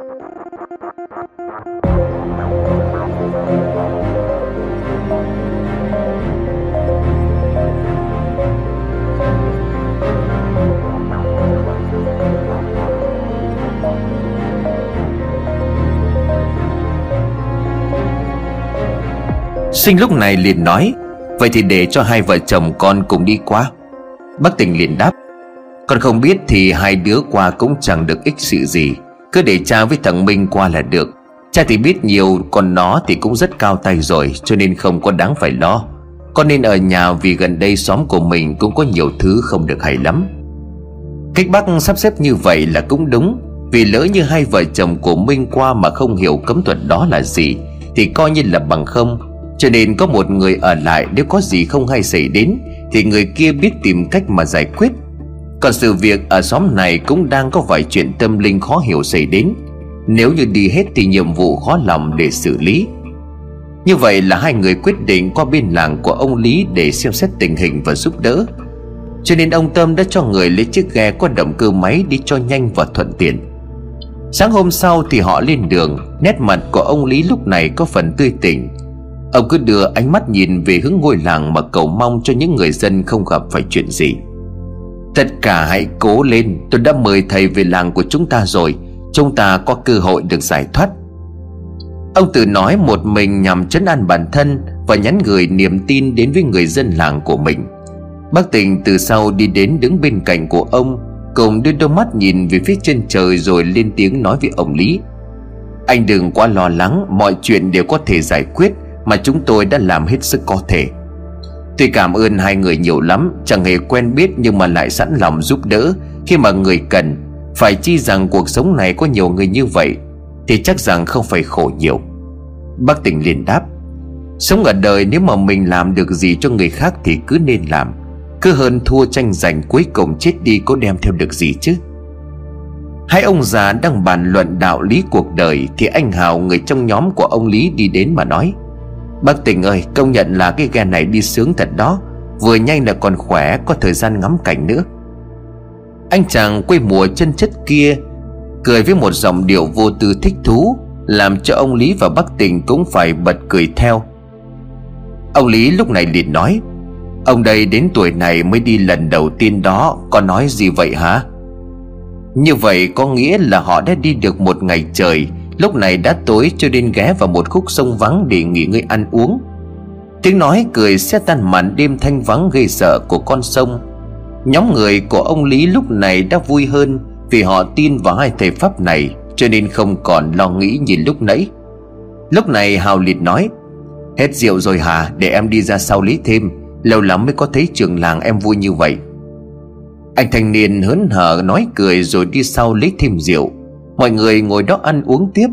Sinh lúc này liền nói, Vậy thì để cho hai vợ chồng con cùng đi qua. Bác tình liền đáp, Con không biết thì hai đứa qua cũng chẳng được ích sự gì. Cứ để cha với thằng Minh qua là được. Cha thì biết nhiều, Còn nó thì cũng rất cao tay rồi, Cho nên không có đáng phải lo. Con nên ở nhà vì gần đây xóm của mình Cũng có nhiều thứ không được hay lắm. Cách bác sắp xếp như vậy là cũng đúng. Vì lỡ như hai vợ chồng của Minh qua Mà không hiểu cấm thuật đó là gì, Thì coi như là bằng không. Cho nên có một người ở lại, Nếu có gì không hay xảy đến, Thì người kia biết tìm cách mà giải quyết. Còn sự việc ở xóm này Cũng đang có vài chuyện tâm linh khó hiểu xảy đến. Nếu như đi hết thì nhiệm vụ khó lòng để xử lý. Như vậy là hai người quyết định qua bên làng của ông Lý Để xem xét tình hình và giúp đỡ. Cho nên ông Tâm đã cho người lấy chiếc ghe có động cơ máy đi cho nhanh và thuận tiện. Sáng hôm sau thì họ lên đường, Nét mặt của ông Lý lúc này có phần tươi tỉnh. Ông cứ đưa ánh mắt nhìn về hướng ngôi làng Mà cầu mong cho những người dân không gặp phải chuyện gì. Tất cả hãy cố lên, Tôi đã mời thầy về làng của chúng ta rồi, Chúng ta có cơ hội được giải thoát. Ông tự nói một mình nhằm chấn an bản thân Và nhắn gửi niềm tin đến với người dân làng của mình. Bác tình từ sau đi đến đứng bên cạnh của ông, Cùng đưa đôi mắt nhìn về phía chân trời Rồi lên tiếng nói với ông Lý. Anh đừng quá lo lắng, Mọi chuyện đều có thể giải quyết, mà chúng tôi đã làm hết sức có thể. Tôi cảm ơn hai người nhiều lắm, Chẳng hề quen biết nhưng mà lại sẵn lòng giúp đỡ. Khi mà người cần, Phải chi rằng cuộc sống này có nhiều người như vậy, Thì chắc rằng không phải khổ nhiều. Bác tỉnh liền đáp, Sống ở đời nếu mà mình làm được gì cho người khác thì cứ nên làm. Cứ hơn thua tranh giành cuối cùng chết đi có đem theo được gì chứ? Hai ông già đang bàn luận đạo lý cuộc đời Thì anh Hào, người trong nhóm của ông Lý đi đến mà nói Bác tỉnh ơi, công nhận là cái ghe này đi sướng thật đó. Vừa nhanh là còn khỏe, Có thời gian ngắm cảnh nữa. Anh chàng quê mùa chân chất kia Cười với một giọng điệu vô tư thích thú, Làm cho ông Lý và bác tỉnh cũng phải bật cười theo. Ông Lý lúc này liền nói, Ông đây đến tuổi này mới đi lần đầu tiên đó, Có nói gì vậy hả? Như vậy có nghĩa là họ đã đi được một ngày trời Lúc này đã tối cho nên ghé vào một khúc sông vắng để nghỉ ngơi ăn uống. Tiếng nói cười sẽ tan màn đêm thanh vắng gây sợ của con sông. Nhóm người của ông Lý lúc này đã vui hơn Vì họ tin vào hai thầy pháp này, Cho nên không còn lo nghĩ như lúc nãy. Lúc này Hào Liệt nói, Hết rượu rồi hả? Để em đi ra sau lý thêm. Lâu lắm mới có thấy trường làng em vui như vậy. Anh thanh niên hớn hở nói cười rồi đi sau lấy thêm rượu. Mọi người ngồi đó ăn uống tiếp.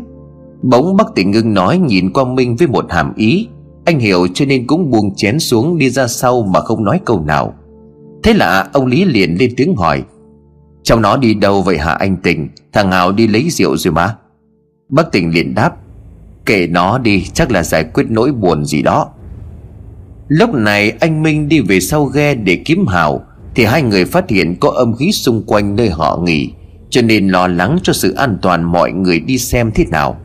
Bỗng bác tỉnh ngưng nói nhìn qua Minh với một hàm ý. Anh hiểu cho nên cũng buông chén xuống đi ra sau mà không nói câu nào. Thế là ông Lý liền lên tiếng hỏi, Cháu nó đi đâu vậy hả anh Tình Thằng Hào đi lấy rượu rồi mà. Bác Tình liền đáp, Kệ nó đi, chắc là giải quyết nỗi buồn gì đó. Lúc này anh Minh đi về sau ghe để kiếm Hào, Thì hai người phát hiện có âm khí xung quanh nơi họ nghỉ cho nên lo lắng cho sự an toàn mọi người đi xem thế nào.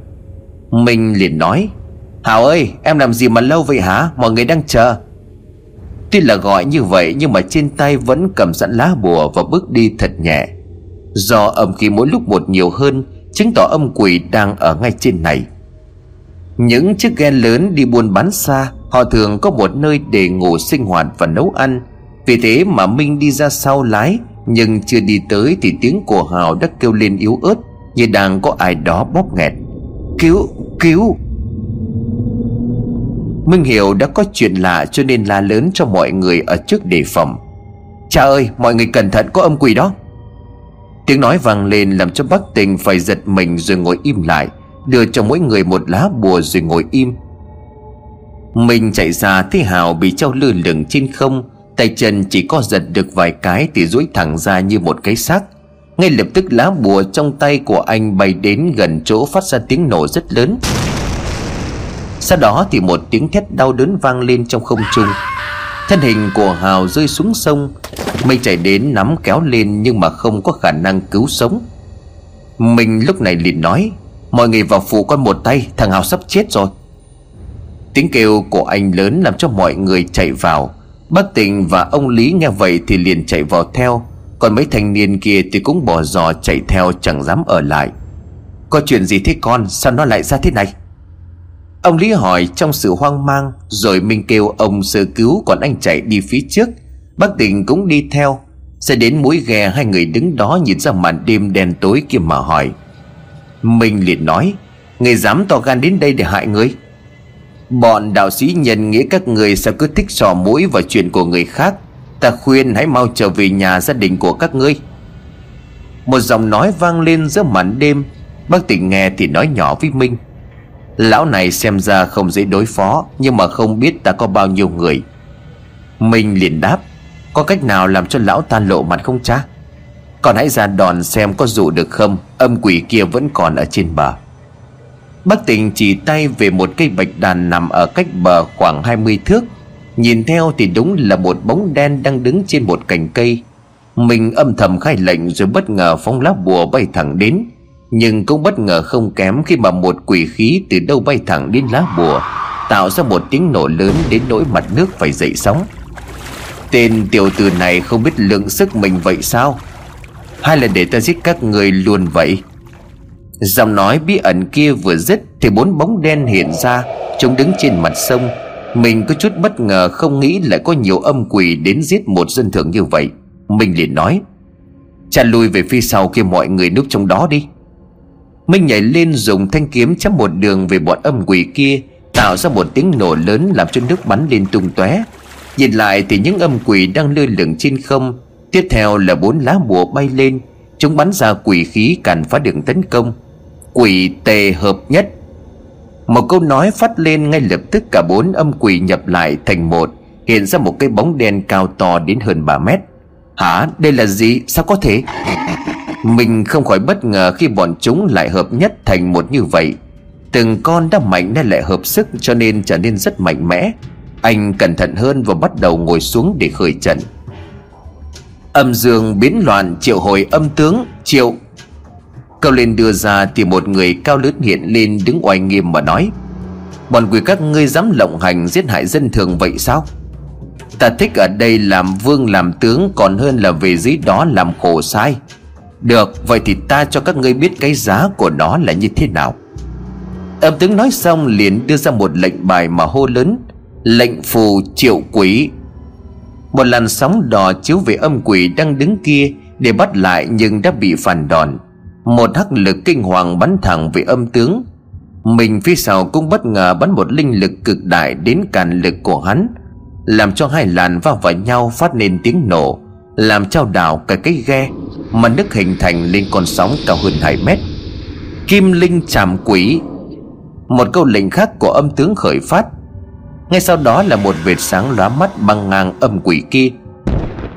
Minh liền nói Hảo ơi, em làm gì mà lâu vậy hả? Mọi người đang chờ. Tuy là gọi như vậy nhưng mà trên tay vẫn cầm sẵn lá bùa và bước đi thật nhẹ. Do âm khí mỗi lúc một nhiều hơn, Chứng tỏ âm quỷ đang ở ngay trên này. Những chiếc ghe lớn đi buôn bán xa, Họ thường có một nơi để ngủ sinh hoạt và nấu ăn. Vì thế mà Minh đi ra sau lái nhưng chưa đi tới thì tiếng của Hào đã kêu lên yếu ớt Như đang có ai đó bóp nghẹt. Cứu, cứu! Minh hiểu đã có chuyện lạ cho nên la lớn cho mọi người ở trước đề phòng. Cha ơi mọi người cẩn thận có âm quỷ đó. Tiếng nói vang lên làm cho bác tình phải giật mình rồi ngồi im lại Đưa cho mỗi người một lá bùa rồi ngồi im. Mình chạy ra thấy Hào bị treo lơ lửng trên không Tay chân chỉ có giật được vài cái Thì duỗi thẳng ra như một cái xác. Ngay lập tức lá bùa trong tay của anh Bay đến gần chỗ phát ra tiếng nổ rất lớn. Sau đó thì một tiếng thét đau đớn vang lên trong không trung. Thân hình của Hào rơi xuống sông Mình chạy đến nắm kéo lên Nhưng mà không có khả năng cứu sống. Mình lúc này liền nói, Mọi người vào phụ con một tay, Thằng Hào sắp chết rồi. Tiếng kêu của anh lớn làm cho mọi người chạy vào. Bác Tình và ông Lý nghe vậy thì liền chạy vào theo. Còn mấy thanh niên kia thì cũng bỏ giò chạy theo chẳng dám ở lại. Có chuyện gì thế con? Sao nó lại ra thế này? Ông Lý hỏi trong sự hoang mang, Rồi mình kêu ông sơ cứu Còn anh chạy đi phía trước. Bác Tình cũng đi theo. Sẽ đến mũi ghe, hai người đứng đó nhìn ra màn đêm đen tối kia mà hỏi. Minh liền nói, Người dám to gan đến đây để hại người? Bọn đạo sĩ nhân nghĩa các người sao cứ thích sò mũi vào chuyện của người khác? Ta khuyên hãy mau trở về nhà gia đình của các ngươi. Một giọng nói vang lên giữa màn đêm. Bác tỉnh nghe thì nói nhỏ với Minh. Lão này xem ra không dễ đối phó, Nhưng mà không biết ta có bao nhiêu người. Minh liền đáp, Có cách nào làm cho lão ta lộ mặt không cha? Còn hãy ra đòn xem có dụ được không, Âm quỷ kia vẫn còn ở trên bờ. Bác tình chỉ tay về một cây bạch đàn nằm ở cách bờ khoảng 20 thước. Nhìn theo thì đúng là một bóng đen đang đứng trên một cành cây. Mình âm thầm khai lệnh rồi bất ngờ phóng lá bùa bay thẳng đến. Nhưng cũng bất ngờ không kém khi mà một quỷ khí từ đâu bay thẳng đến lá bùa, Tạo ra một tiếng nổ lớn đến nỗi mặt nước phải dậy sóng. Tên tiểu tử này không biết lượng sức mình vậy sao? Hay là để ta giết các người luôn vậy? Giọng nói bí ẩn kia vừa dứt Thì bốn bóng đen hiện ra, Chúng đứng trên mặt sông. Mình có chút bất ngờ không nghĩ lại có nhiều âm quỷ đến giết một dân thường như vậy. Mình liền nói, Cha lui về phía sau kia mọi người núp trong đó đi. Minh nhảy lên dùng thanh kiếm chém một đường về bọn âm quỷ kia, Tạo ra một tiếng nổ lớn làm cho nước bắn lên tung tóe. Nhìn lại thì những âm quỷ đang lơ lửng trên không, Tiếp theo là bốn lá bùa bay lên. Chúng bắn ra quỷ khí càn phá đường tấn công. Quỷ tề hợp nhất. Một câu nói phát lên ngay lập tức cả bốn âm quỷ nhập lại thành một, Hiện ra một cái bóng đen cao to đến hơn 3 mét. Hả? Đây là gì? Sao có thể? Mình không khỏi bất ngờ khi bọn chúng lại hợp nhất thành một như vậy. Từng con đã mạnh nên lại hợp sức cho nên trở nên rất mạnh mẽ. Anh cẩn thận hơn và bắt đầu ngồi xuống để khởi trận. Âm dương biến loạn, triệu hồi âm tướng, Triệu Câu lên đưa ra thì một người cao lớn hiện lên đứng oai nghiêm mà nói, Bọn quỷ các ngươi dám lộng hành giết hại dân thường vậy sao? Ta thích ở đây làm vương, làm tướng, Còn hơn là về dưới đó làm khổ sai. Được, vậy thì ta cho các ngươi biết cái giá của nó là như thế nào. Âm tướng nói xong liền đưa ra một lệnh bài mà hô lớn, Lệnh phù triệu quỷ. Một làn sóng đỏ chiếu về âm quỷ đang đứng kia Để bắt lại nhưng đã bị phản đòn một hắc lực kinh hoàng bắn thẳng về âm tướng. Mình phía sau cũng bất ngờ bắn một linh lực cực đại đến cản lực của hắn, Làm cho hai làn va vào nhau phát nên tiếng nổ, Làm trao đảo cả cái ghe Mà nước hình thành lên con sóng cao hơn 2 mét. Kim linh chạm quỷ, Một câu lệnh khác của âm tướng khởi phát. Ngay sau đó là một vệt sáng lóa mắt băng ngang âm quỷ kia.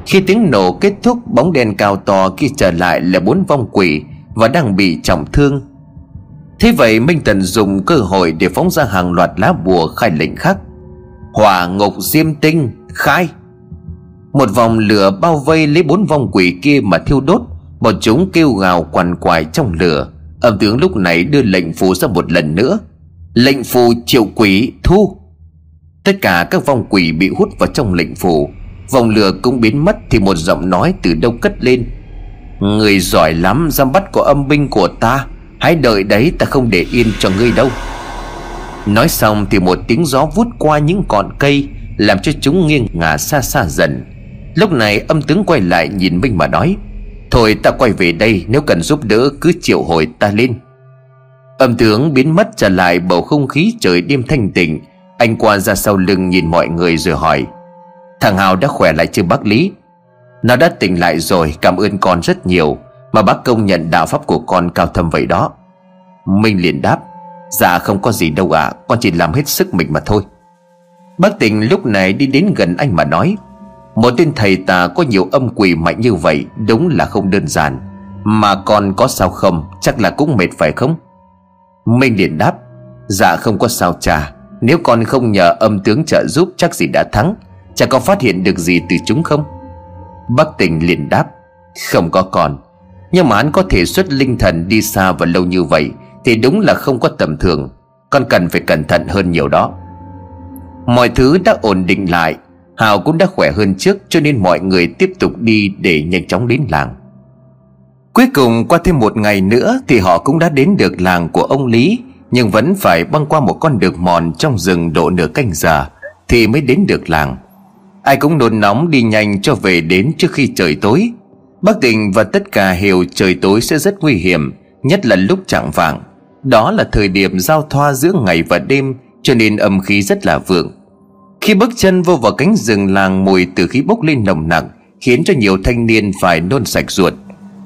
Khi tiếng nổ kết thúc, bóng đèn cao to kia trở lại là bốn vong quỷ và đang bị trọng thương. Thế vậy minh tần dùng cơ hội để phóng ra hàng loạt lá bùa khai lệnh khác. Hỏa ngục diêm tinh khai. Một vòng lửa bao vây lấy bốn vong quỷ kia mà thiêu đốt, bọn chúng kêu gào quằn quại trong lửa. Âm tướng lúc này đưa lệnh phù ra một lần nữa. Lệnh phù triệu quỷ thu. Tất cả các vong quỷ bị hút vào trong lệnh phù. Vòng lửa cũng biến mất thì một giọng nói từ đâu cất lên. Người giỏi lắm, dám bắt của âm binh của ta. Hãy đợi đấy, ta không để yên cho ngươi đâu. Nói xong thì một tiếng gió vút qua những cọn cây, Làm cho chúng nghiêng ngả xa xa dần. Lúc này âm tướng quay lại nhìn Minh mà nói, Thôi ta quay về đây, Nếu cần giúp đỡ cứ triệu hồi ta lên. Âm tướng biến mất trở lại bầu không khí trời đêm thanh tịnh. Anh qua ra sau lưng nhìn mọi người rồi hỏi, Thằng Hào đã khỏe lại chưa bác Lý? Nó đã tỉnh lại rồi cảm ơn con rất nhiều Mà bác công nhận đạo pháp của con cao thâm vậy đó. Minh liền đáp Dạ không có gì đâu ạ à, Con chỉ làm hết sức mình mà thôi. Bác tỉnh lúc này đi đến gần anh mà nói Một tên thầy tà có nhiều âm quỷ mạnh như vậy Đúng là không đơn giản. Mà con có sao không? Chắc là cũng mệt phải không? Minh liền đáp Dạ không có sao cha. Nếu con không nhờ âm tướng trợ giúp chắc gì đã thắng. Chả có phát hiện được gì từ chúng không? Bác tình liền đáp, Không có con, Nhưng mà hắn có thể xuất linh thần đi xa và lâu như vậy Thì đúng là không có tầm thường. Con cần phải cẩn thận hơn nhiều đó. Mọi thứ đã ổn định lại, Hào cũng đã khỏe hơn trước Cho nên mọi người tiếp tục đi để nhanh chóng đến làng. Cuối cùng qua thêm một ngày nữa Thì họ cũng đã đến được làng của ông Lý, Nhưng vẫn phải băng qua một con đường mòn Trong rừng độ nửa canh giờ Thì mới đến được làng. Ai cũng nôn nóng đi nhanh cho về đến trước khi trời tối. Bác Tình và tất cả hiểu trời tối sẽ rất nguy hiểm, Nhất là lúc chẳng vàng Đó là thời điểm giao thoa giữa ngày và đêm, Cho nên âm khí rất là vượng. Khi bước chân vô vào cánh rừng làng Mùi từ khí bốc lên nồng nặng Khiến cho nhiều thanh niên phải nôn sạch ruột.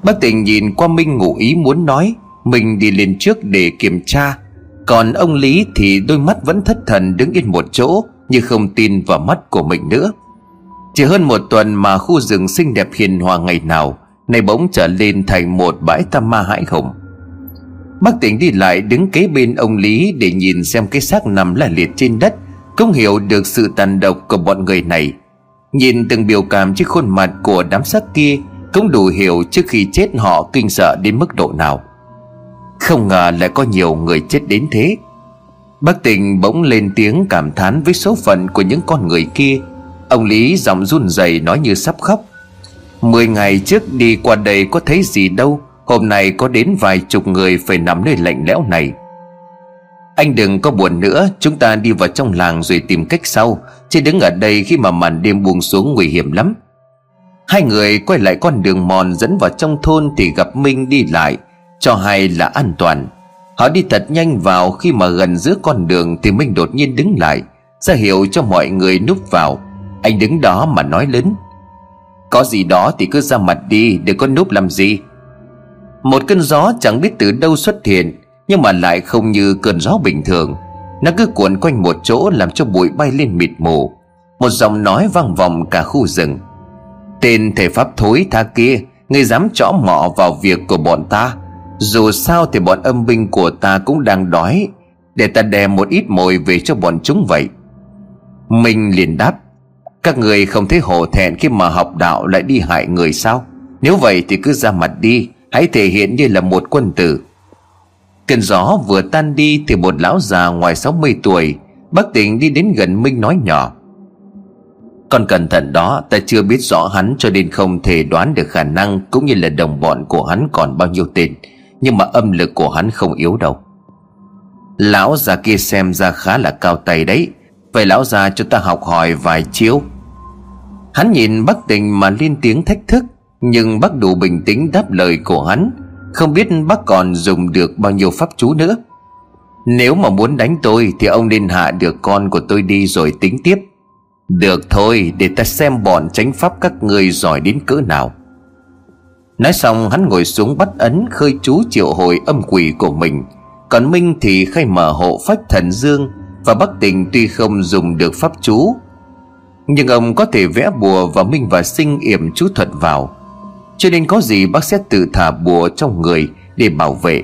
Bác Tình nhìn qua Minh ngụ ý muốn nói, Mình đi lên trước để kiểm tra. Còn ông Lý thì đôi mắt vẫn thất thần đứng yên một chỗ, Như không tin vào mắt của mình nữa chỉ hơn một tuần mà khu rừng xinh đẹp hiền hòa ngày nào, Nay bỗng trở lên thành một bãi tam ma hãi hùng. Bác tỉnh đi lại đứng kế bên ông Lý Để nhìn xem cái xác nằm là liệt trên đất, Không hiểu được sự tàn độc của bọn người này. Nhìn từng biểu cảm trên khuôn mặt của đám xác kia, Cũng đủ hiểu trước khi chết họ kinh sợ đến mức độ nào. Không ngờ lại có nhiều người chết đến thế. Bác tình bỗng lên tiếng cảm thán với số phận của những con người kia Ông Lý giọng run rẩy nói như sắp khóc. Mười ngày trước đi qua đây có thấy gì đâu, Hôm nay có đến vài chục người phải nằm nơi lạnh lẽo này. Anh đừng có buồn nữa, Chúng ta đi vào trong làng rồi tìm cách sau, Chứ đứng ở đây khi mà màn đêm buông xuống nguy hiểm lắm. Hai người quay lại con đường mòn dẫn vào trong thôn Thì gặp Minh đi lại, Cho hay là an toàn. Họ đi thật nhanh vào, khi mà gần giữa con đường Thì Minh đột nhiên đứng lại, ra hiệu cho mọi người núp vào anh đứng đó mà nói lớn. Có gì đó thì cứ ra mặt đi, Đừng có núp làm gì. Một cơn gió chẳng biết từ đâu xuất hiện, Nhưng mà lại không như cơn gió bình thường. Nó cứ cuộn quanh một chỗ Làm cho bụi bay lên mịt mù. Một giọng nói vang vọng cả khu rừng. Tên thể pháp thối tha kia Ngươi dám chõ mọ vào việc của bọn ta. Dù sao thì bọn âm binh của ta cũng đang đói, Để ta đè một ít mồi về cho bọn chúng vậy. Minh liền đáp các người không thấy hổ thẹn khi mà học đạo lại đi hại người sao? Nếu vậy thì cứ ra mặt đi, Hãy thể hiện như là một quân tử. Cơn gió vừa tan đi Thì một lão già ngoài 60 tuổi, Bác tỉnh đi đến gần Minh nói nhỏ. Con cẩn thận đó, Ta chưa biết rõ hắn cho nên không thể đoán được khả năng Cũng như là đồng bọn của hắn còn bao nhiêu tên, Nhưng mà âm lực của hắn không yếu đâu. Lão già kia xem ra khá là cao tay đấy Vậy lão già cho ta học hỏi vài chiếu. Hắn nhìn bác tình mà lên tiếng thách thức, Nhưng bác đủ bình tĩnh đáp lời của hắn, Không biết bác còn dùng được bao nhiêu pháp chú nữa. Nếu mà muốn đánh tôi Thì ông nên hạ được con của tôi đi rồi tính tiếp. Được thôi, để ta xem bọn tránh pháp các người giỏi đến cỡ nào. Nói xong, hắn ngồi xuống bắt ấn khơi chú triệu hồi âm quỷ của mình. Còn Minh thì khai mở hộ phách thần dương và Bắc Tình tuy không dùng được pháp chú, nhưng ông có thể vẽ bùa và Minh và Sinh yểm chú thuật vào. Cho nên có gì bác sẽ tự thả bùa trong người để bảo vệ.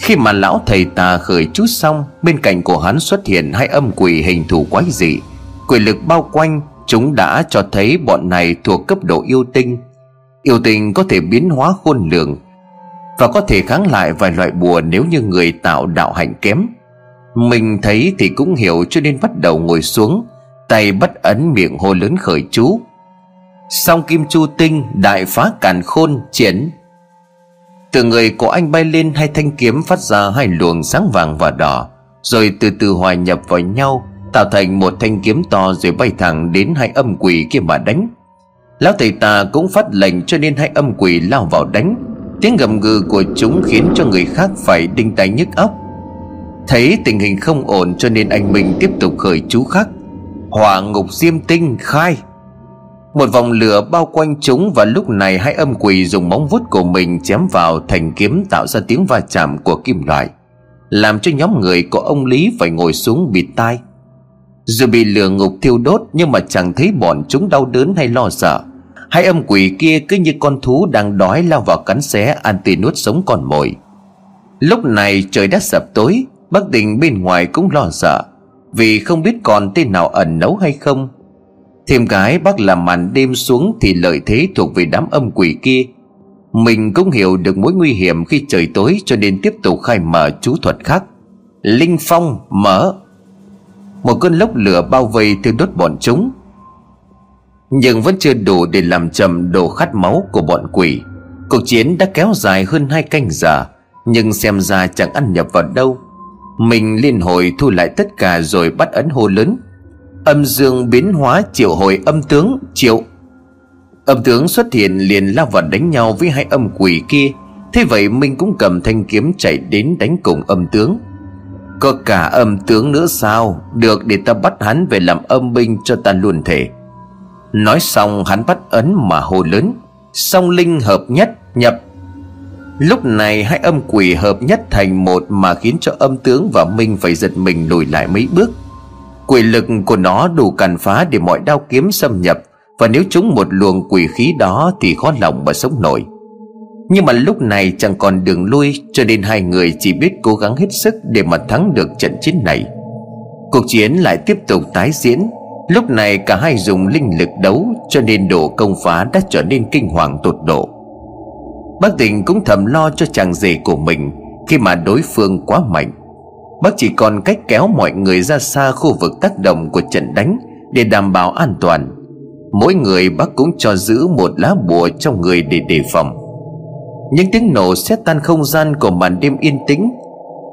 Khi mà lão thầy tà khởi chú xong, Bên cạnh của hắn xuất hiện hai âm quỷ hình thù quái dị. Quỷ lực bao quanh, Chúng đã cho thấy bọn này thuộc cấp độ yêu tinh. Yêu tinh có thể biến hóa khôn lường Và có thể kháng lại vài loại bùa nếu như người tạo đạo hạnh kém. Mình thấy thì cũng hiểu cho nên bắt đầu ngồi xuống, tay bắt ấn miệng hô lớn khởi chú. Song kim chu tinh, đại phá càn khôn chiến từ người của anh bay lên, hai thanh kiếm phát ra hai luồng sáng vàng và đỏ, rồi từ từ hòa nhập vào nhau, tạo thành một thanh kiếm to rồi bay thẳng đến hai âm quỷ kia mà đánh. Lão thầy ta cũng phát lệnh cho nên hai âm quỷ lao vào đánh. Tiếng gầm gừ của chúng khiến cho người khác phải đinh tay nhức óc thấy tình hình không ổn cho nên anh minh tiếp tục khởi chú khắc. Hỏa ngục diêm tinh khai. Một vòng lửa bao quanh chúng và lúc này hai âm quỷ dùng móng vuốt của mình chém vào thành kiếm tạo ra tiếng va chạm của kim loại, làm cho nhóm người của ông lý phải ngồi xuống bịt tai. Dù bị lửa ngục thiêu đốt nhưng mà chẳng thấy bọn chúng đau đớn hay lo sợ. Hai âm quỷ kia cứ như con thú đang đói lao vào cắn xé, ăn tì nuốt sống con mồi. Lúc này trời đã sập tối bác tình bên ngoài cũng lo sợ, vì không biết còn tên nào ẩn nấu hay không. Thêm cái bác làm màn đêm xuống Thì lợi thế thuộc về đám âm quỷ kia. Mình cũng hiểu được mối nguy hiểm khi trời tối Cho nên tiếp tục khai mở chú thuật khác. Linh phong mở. Một cơn lốc lửa bao vây thiêu đốt bọn chúng. Nhưng vẫn chưa đủ để làm chậm độ khát máu của bọn quỷ. Cuộc chiến đã kéo dài hơn hai canh giờ, Nhưng xem ra chẳng ăn nhập vào đâu. Mình liên hồi thu lại tất cả rồi bắt ấn hô lớn. Âm dương biến hóa triệu hồi âm tướng, triệu. Âm tướng xuất hiện liền lao vào đánh nhau với hai âm quỷ kia. Thế vậy Minh cũng cầm thanh kiếm chạy đến đánh cùng âm tướng. Có cả âm tướng nữa sao? Được để ta bắt hắn về làm âm binh cho ta luôn thể. Nói xong hắn bắt ấn mà hô lớn. Song linh hợp nhất, nhập. Lúc này hai âm quỷ hợp nhất thành một Mà khiến cho âm tướng và Minh phải giật mình lùi lại mấy bước. Quỷ lực của nó đủ càn phá để mọi đao kiếm xâm nhập, Và nếu chúng một luồng quỷ khí đó thì khó lòng mà sống nổi. Nhưng mà lúc này chẳng còn đường lui, Cho nên hai người chỉ biết cố gắng hết sức để mà thắng được trận chiến này. Cuộc chiến lại tiếp tục tái diễn. Lúc này cả hai dùng linh lực đấu, Cho nên độ công phá đã trở nên kinh hoàng tột độ. Bác tình cũng thầm lo cho chàng rể của mình Khi mà đối phương quá mạnh. Bác chỉ còn cách kéo mọi người ra xa khu vực tác động của trận đánh Để đảm bảo an toàn. Mỗi người bác cũng cho giữ một lá bùa trong người để đề phòng. Những tiếng nổ xét tan không gian của màn đêm yên tĩnh,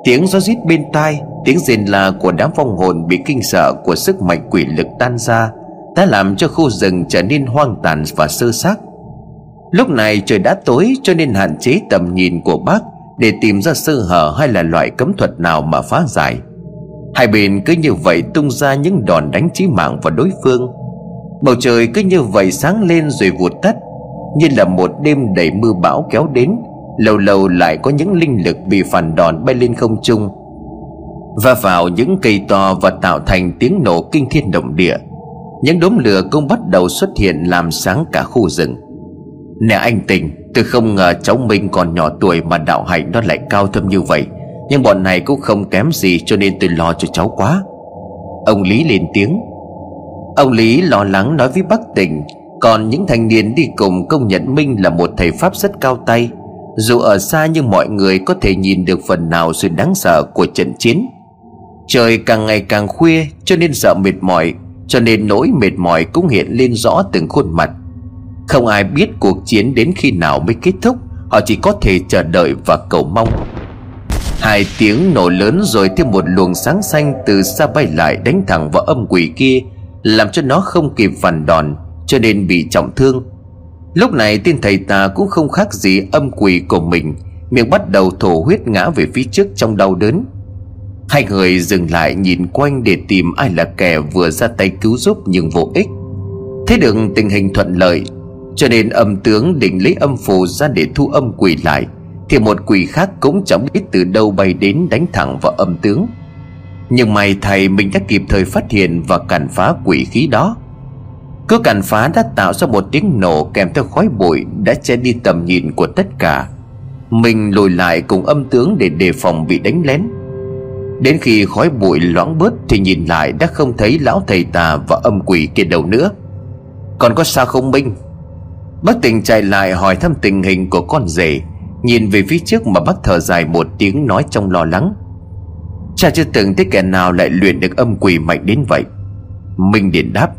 Tiếng gió rít bên tai, Tiếng rền la của đám phong hồn bị kinh sợ của sức mạnh quỷ lực tan ra, Đã làm cho khu rừng trở nên hoang tàn và sơ xác. Lúc này trời đã tối cho nên hạn chế tầm nhìn của bác để tìm ra sơ hở hay là loại cấm thuật nào mà phá giải. Hai bên cứ như vậy tung ra những đòn đánh chí mạng vào đối phương. Bầu trời cứ như vậy sáng lên rồi vụt tắt, như là một đêm đầy mưa bão kéo đến, lâu lâu lại có những linh lực bị phản đòn bay lên không trung và vào những cây to và tạo thành tiếng nổ kinh thiên động địa. Những đốm lửa cũng bắt đầu xuất hiện làm sáng cả khu rừng nè anh tình, Tôi không ngờ cháu Minh còn nhỏ tuổi Mà đạo hạnh nó lại cao thâm như vậy. Nhưng bọn này cũng không kém gì Cho nên tôi lo cho cháu quá. Ông Lý lên tiếng. Ông Lý lo lắng nói với bác tình, Còn những thanh niên đi cùng công nhận Minh là một thầy Pháp rất cao tay. Dù ở xa nhưng mọi người có thể nhìn được phần nào sự đáng sợ của trận chiến. Trời càng ngày càng khuya, cho nên sợ mệt mỏi, Cho nên nỗi mệt mỏi cũng hiện lên rõ từng khuôn mặt không ai biết cuộc chiến đến khi nào mới kết thúc. Họ chỉ có thể chờ đợi và cầu mong. Hai tiếng nổ lớn rồi thêm một luồng sáng xanh từ xa bay lại đánh thẳng vào âm quỷ kia, Làm cho nó không kịp phản đòn, cho nên bị trọng thương. Lúc này tên thầy ta cũng không khác gì âm quỷ của mình, Miệng bắt đầu thổ huyết ngã về phía trước trong đau đớn. Hai người dừng lại nhìn quanh để tìm ai là kẻ vừa ra tay cứu giúp nhưng vô ích. Thế được tình hình thuận lợi cho nên âm tướng định lấy âm phù ra để thu âm quỷ lại, Thì một quỷ khác cũng chẳng biết từ đâu bay đến đánh thẳng vào âm tướng. Nhưng may thầy mình đã kịp thời phát hiện và cản phá quỷ khí đó. Cứ cản phá đã tạo ra một tiếng nổ kèm theo khói bụi Đã che đi tầm nhìn của tất cả. Mình lùi lại cùng âm tướng để đề phòng bị đánh lén. Đến khi khói bụi loãng bớt Thì nhìn lại đã không thấy lão thầy tà và âm quỷ kia đâu nữa. Còn có sao không Minh? Bác tình chạy lại hỏi thăm tình hình của con rể, Nhìn về phía trước mà bác thở dài một tiếng nói trong lo lắng. Cha chưa từng thấy kẻ nào lại luyện được âm quỷ mạnh đến vậy. Minh điện đáp,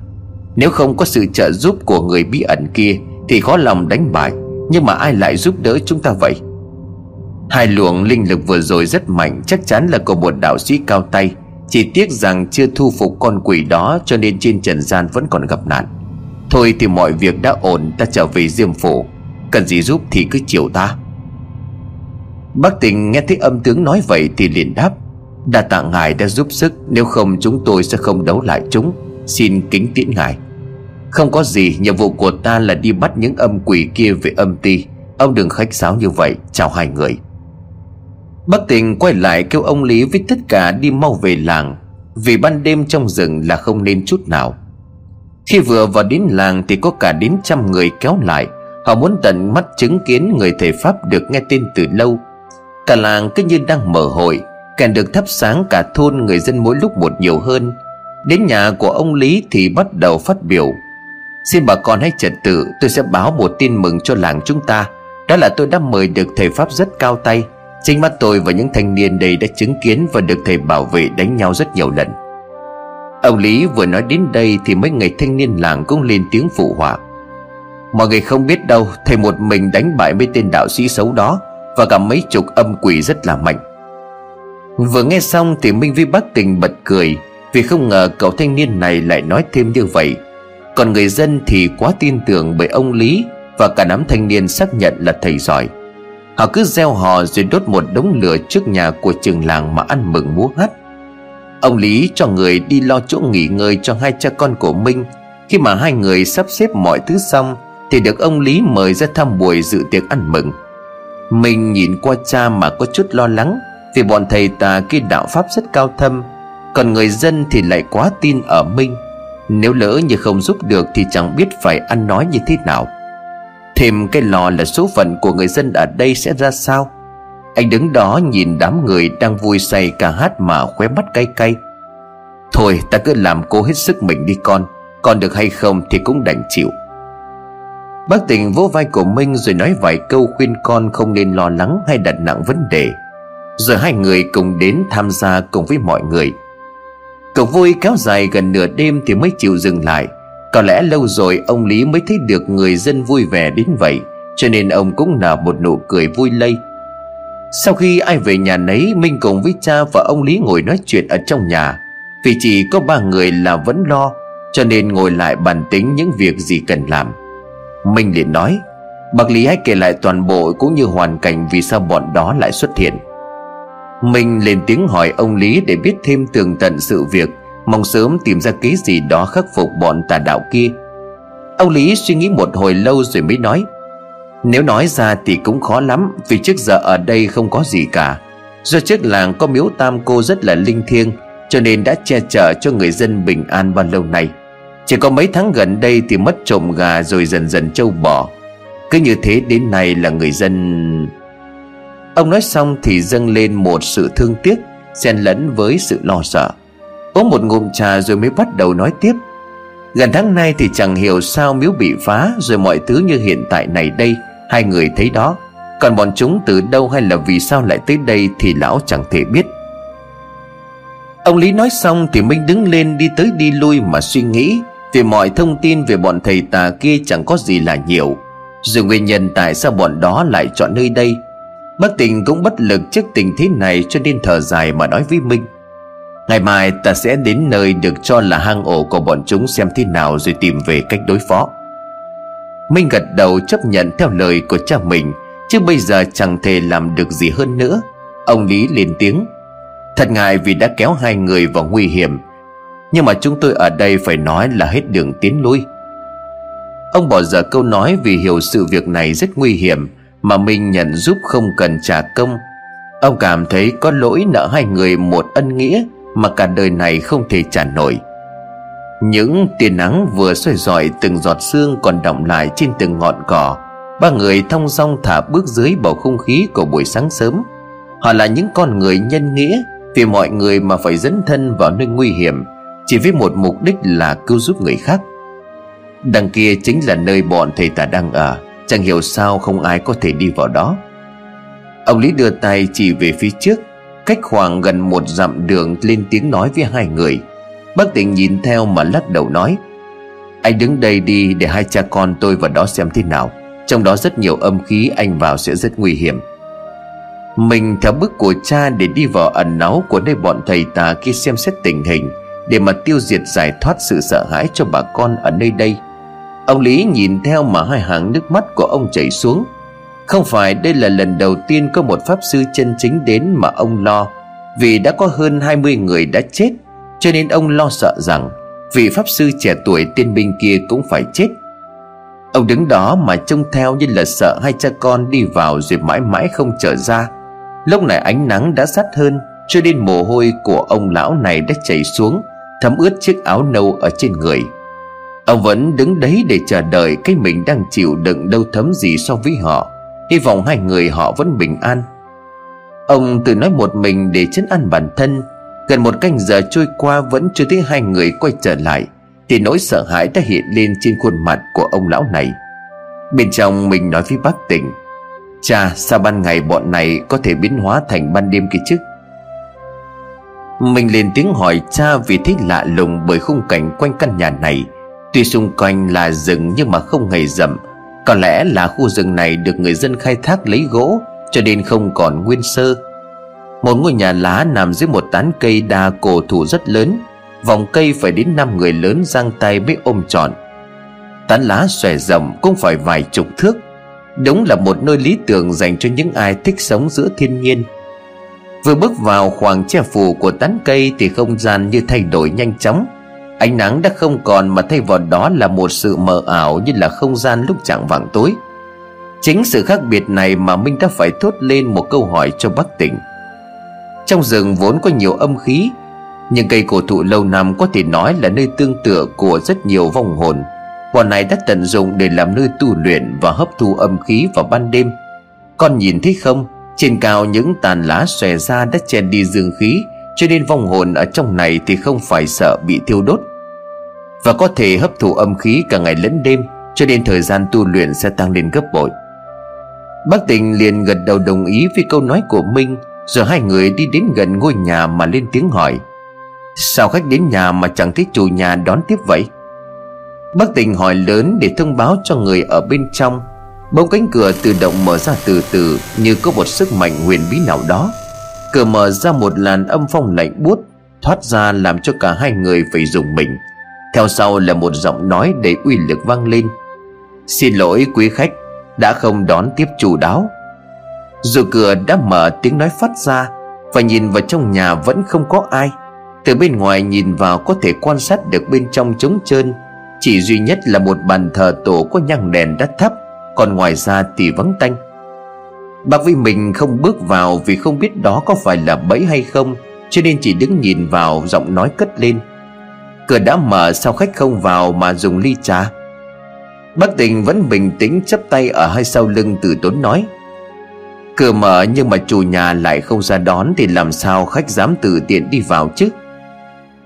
Nếu không có sự trợ giúp của người bí ẩn kia Thì khó lòng đánh bại, Nhưng mà ai lại giúp đỡ chúng ta vậy? Hai luồng linh lực vừa rồi rất mạnh, Chắc chắn là của một đạo sĩ cao tay, Chỉ tiếc rằng chưa thu phục con quỷ đó Cho nên trên trần gian vẫn còn gặp nạn. Thôi thì mọi việc đã ổn, Ta trở về diêm phủ. Cần gì giúp thì cứ chiều ta. Bác tình nghe thấy âm tướng nói vậy Thì liền đáp, Đa tạ ngài đã giúp sức, Nếu không chúng tôi sẽ không đấu lại chúng. Xin kính tiễn ngài. Không có gì, nhiệm vụ của ta là đi bắt những âm quỷ kia về âm ti. Ông đừng khách sáo như vậy, Chào hai người. Bác tình quay lại kêu ông Lý với tất cả đi mau về làng, Vì ban đêm trong rừng là không nên chút nào khi vừa vào đến làng thì có cả đến trăm người kéo lại. Họ muốn tận mắt chứng kiến người thầy Pháp được nghe tin từ lâu. Cả làng cứ như đang mở hội Càng được thắp sáng cả thôn người dân mỗi lúc một nhiều hơn. Đến nhà của ông Lý thì bắt đầu phát biểu. Xin bà con hãy trật tự, Tôi sẽ báo một tin mừng cho làng chúng ta. Đó là tôi đã mời được thầy Pháp rất cao tay. Chính mắt tôi và những thanh niên đây đã chứng kiến Và được thầy bảo vệ đánh nhau rất nhiều lần. Ông Lý vừa nói đến đây Thì mấy người thanh niên làng cũng lên tiếng phụ họa. Mọi người không biết đâu, Thầy một mình đánh bại mấy tên đạo sĩ xấu đó, Và cả mấy chục âm quỷ rất là mạnh. Vừa nghe xong thì Minh Vi Bắc tình bật cười, Vì không ngờ cậu thanh niên này lại nói thêm như vậy. Còn người dân thì quá tin tưởng bởi ông Lý, Và cả đám thanh niên xác nhận là thầy giỏi. Họ cứ gieo hò rồi đốt một đống lửa trước nhà của trường làng mà ăn mừng múa hát Ông Lý cho người đi lo chỗ nghỉ ngơi cho hai cha con của Minh Khi mà hai người sắp xếp mọi thứ xong, Thì được ông Lý mời ra thăm buổi dự tiệc ăn mừng. Minh nhìn qua cha mà có chút lo lắng, Vì bọn thầy tà kia đạo pháp rất cao thâm, Còn người dân thì lại quá tin ở Minh Nếu lỡ như không giúp được thì chẳng biết phải ăn nói như thế nào. Thêm cái lò là số phận của người dân ở đây sẽ ra sao. Anh đứng đó nhìn đám người đang vui say ca hát mà khóe mắt cay cay. Thôi, ta cứ làm cố hết sức mình đi con Còn được hay không thì cũng đành chịu. Bác tình vỗ vai của Minh rồi nói vài câu khuyên con không nên lo lắng hay đặt nặng vấn đề. Rồi hai người cùng đến tham gia cùng với mọi người. Cậu vui kéo dài gần nửa đêm thì mới chịu dừng lại. Có lẽ lâu rồi ông Lý mới thấy được người dân vui vẻ đến vậy, Cho nên ông cũng nở một nụ cười vui lây. Sau khi ai về nhà nấy, Minh cùng với cha và ông Lý ngồi nói chuyện ở trong nhà. Vì chỉ có ba người là vẫn lo, Cho nên ngồi lại bàn tính những việc gì cần làm. Minh liền nói, Bác Lý hãy kể lại toàn bộ cũng như hoàn cảnh vì sao bọn đó lại xuất hiện. Minh lên tiếng hỏi ông Lý để biết thêm tường tận sự việc, Mong sớm tìm ra cái gì đó khắc phục bọn tà đạo kia. Ông Lý suy nghĩ một hồi lâu rồi mới nói nếu nói ra thì cũng khó lắm, Vì trước giờ ở đây không có gì cả. Do trước làng có miếu tam cô rất là linh thiêng, Cho nên đã che chở cho người dân bình an bao lâu nay. Chỉ có mấy tháng gần đây thì mất trộm gà rồi dần dần trâu bò. Cứ như thế đến nay là người dân Ông nói xong thì dâng lên một sự thương tiếc, xen lẫn với sự lo sợ. Uống một ngụm trà rồi mới bắt đầu nói tiếp. Gần tháng nay thì chẳng hiểu sao miếu bị phá Rồi mọi thứ như hiện tại này đây. Hai người thấy đó, Còn bọn chúng từ đâu hay là vì sao lại tới đây Thì lão chẳng thể biết. Ông Lý nói xong thì Minh đứng lên đi tới đi lui mà suy nghĩ, Vì mọi thông tin về bọn thầy tà kia chẳng có gì là nhiều. Rồi nguyên nhân tại sao bọn đó lại chọn nơi đây Bác tình cũng bất lực trước tình thế này cho nên thở dài mà nói với Minh Ngày mai ta sẽ đến nơi được cho là hang ổ của bọn chúng xem thế nào rồi tìm về cách đối phó. Minh gật đầu chấp nhận theo lời của cha mình, Chứ bây giờ chẳng thể làm được gì hơn nữa. Ông Lý lên tiếng, Thật ngại vì đã kéo hai người vào nguy hiểm, Nhưng mà chúng tôi ở đây phải nói là hết đường tiến lui. Ông bỏ dở câu nói vì hiểu sự việc này rất nguy hiểm Mà Minh nhận giúp không cần trả công. Ông cảm thấy có lỗi nợ hai người một ân nghĩa mà cả đời này không thể trả nổi những tia nắng vừa soi rọi từng giọt sương còn đọng lại trên từng ngọn cỏ. Ba người thong song thả bước dưới bầu không khí của buổi sáng sớm. Họ là những con người nhân nghĩa, vì mọi người mà phải dẫn thân vào nơi nguy hiểm, chỉ với một mục đích là cứu giúp người khác. Đằng kia chính là nơi bọn thầy tà đang ở, chẳng hiểu sao không ai có thể đi vào đó. Ông lý đưa tay chỉ về phía trước, Cách khoảng gần một dặm đường lên tiếng nói với hai người. Bác tỉnh nhìn theo mà lắc đầu nói, Anh đứng đây đi để hai cha con tôi vào đó xem thế nào. Trong đó rất nhiều âm khí anh vào sẽ rất nguy hiểm. Mình theo bước của cha để đi vào ẩn náu của nơi bọn thầy tà kia xem xét tình hình, Để mà tiêu diệt giải thoát sự sợ hãi cho bà con ở nơi đây. Ông Lý nhìn theo mà hai hàng nước mắt của ông chảy xuống. Không phải đây là lần đầu tiên có một pháp sư chân chính đến mà ông lo, Vì đã có hơn 20 người đã chết. Cho nên ông lo sợ rằng Vị pháp sư trẻ tuổi tiên binh kia cũng phải chết. Ông đứng đó mà trông theo như là sợ hai cha con đi vào rồi mãi mãi không trở ra. Lúc này ánh nắng đã sát hơn, Cho nên mồ hôi của ông lão này đã chảy xuống, Thấm ướt chiếc áo nâu ở trên người. Ông vẫn đứng đấy để chờ đợi Cái mình đang chịu đựng đâu thấm gì so với họ. Hy vọng hai người họ vẫn bình an. Ông tự nói một mình để chấn an bản thân Gần một canh giờ trôi qua vẫn chưa thấy hai người quay trở lại, Thì nỗi sợ hãi đã hiện lên trên khuôn mặt của ông lão này. Bên trong mình nói với bác tỉnh Cha, sao ban ngày bọn này có thể biến hóa thành ban đêm kia chứ? Mình lên tiếng hỏi cha vì thấy lạ lùng bởi khung cảnh quanh căn nhà này. Tuy xung quanh là rừng nhưng mà không hề rậm. Có lẽ là khu rừng này được người dân khai thác lấy gỗ, Cho nên không còn nguyên sơ. Một ngôi nhà lá nằm dưới một tán cây đa cổ thụ rất lớn. Vòng cây phải đến năm người lớn giang tay mới ôm trọn. Tán lá xòe rộng cũng phải vài chục thước. Đúng là một nơi lý tưởng dành cho những ai thích sống giữa thiên nhiên. Vừa bước vào khoảng che phủ của tán cây Thì không gian như thay đổi nhanh chóng. Ánh nắng đã không còn mà thay vào đó là một sự mờ ảo như là không gian lúc chẳng vàng tối. Chính sự khác biệt này mà Minh đã phải thốt lên một câu hỏi cho bác tỉnh. Trong rừng vốn có nhiều âm khí, Nhưng cây cổ thụ lâu năm có thể nói là nơi tương tựa của rất nhiều vong hồn. Bọn này đã tận dụng để làm nơi tu luyện và hấp thu âm khí vào ban đêm. Con nhìn thấy không? Trên cao những tàn lá xòe ra đã che đi dương khí, Cho nên vong hồn ở trong này thì không phải sợ bị thiêu đốt. Và có thể hấp thụ âm khí cả ngày lẫn đêm, Cho nên thời gian tu luyện sẽ tăng lên gấp bội. Bác tình liền gật đầu đồng ý với câu nói của Minh. Rồi hai người đi đến gần ngôi nhà mà lên tiếng hỏi. Sao khách đến nhà mà chẳng thấy chủ nhà đón tiếp vậy? Bác tình hỏi lớn để thông báo cho người ở bên trong. Bỗng cánh cửa tự động mở ra từ từ, Như có một sức mạnh huyền bí nào đó. Cửa mở ra một làn âm phong lạnh buốt, Thoát ra làm cho cả hai người phải dùng mình. Theo sau là một giọng nói đầy uy lực vang lên. Xin lỗi quý khách, Đã không đón tiếp chủ đáo. Dù cửa đã mở, tiếng nói phát ra Và nhìn vào trong nhà vẫn không có ai. Từ bên ngoài nhìn vào có thể quan sát được bên trong trống trơn. Chỉ duy nhất là một bàn thờ tổ có nhang đèn đất thấp Còn ngoài ra thì vắng tanh. Bác với mình không bước vào vì không biết đó có phải là bẫy hay không, Cho nên chỉ đứng nhìn vào, giọng nói cất lên. Cửa đã mở, sao khách không vào mà dùng ly trà? Bác tình vẫn bình tĩnh chấp tay ở hai sau lưng từ tốn nói. Cửa mở nhưng mà chủ nhà lại không ra đón Thì làm sao khách dám tự tiện đi vào chứ?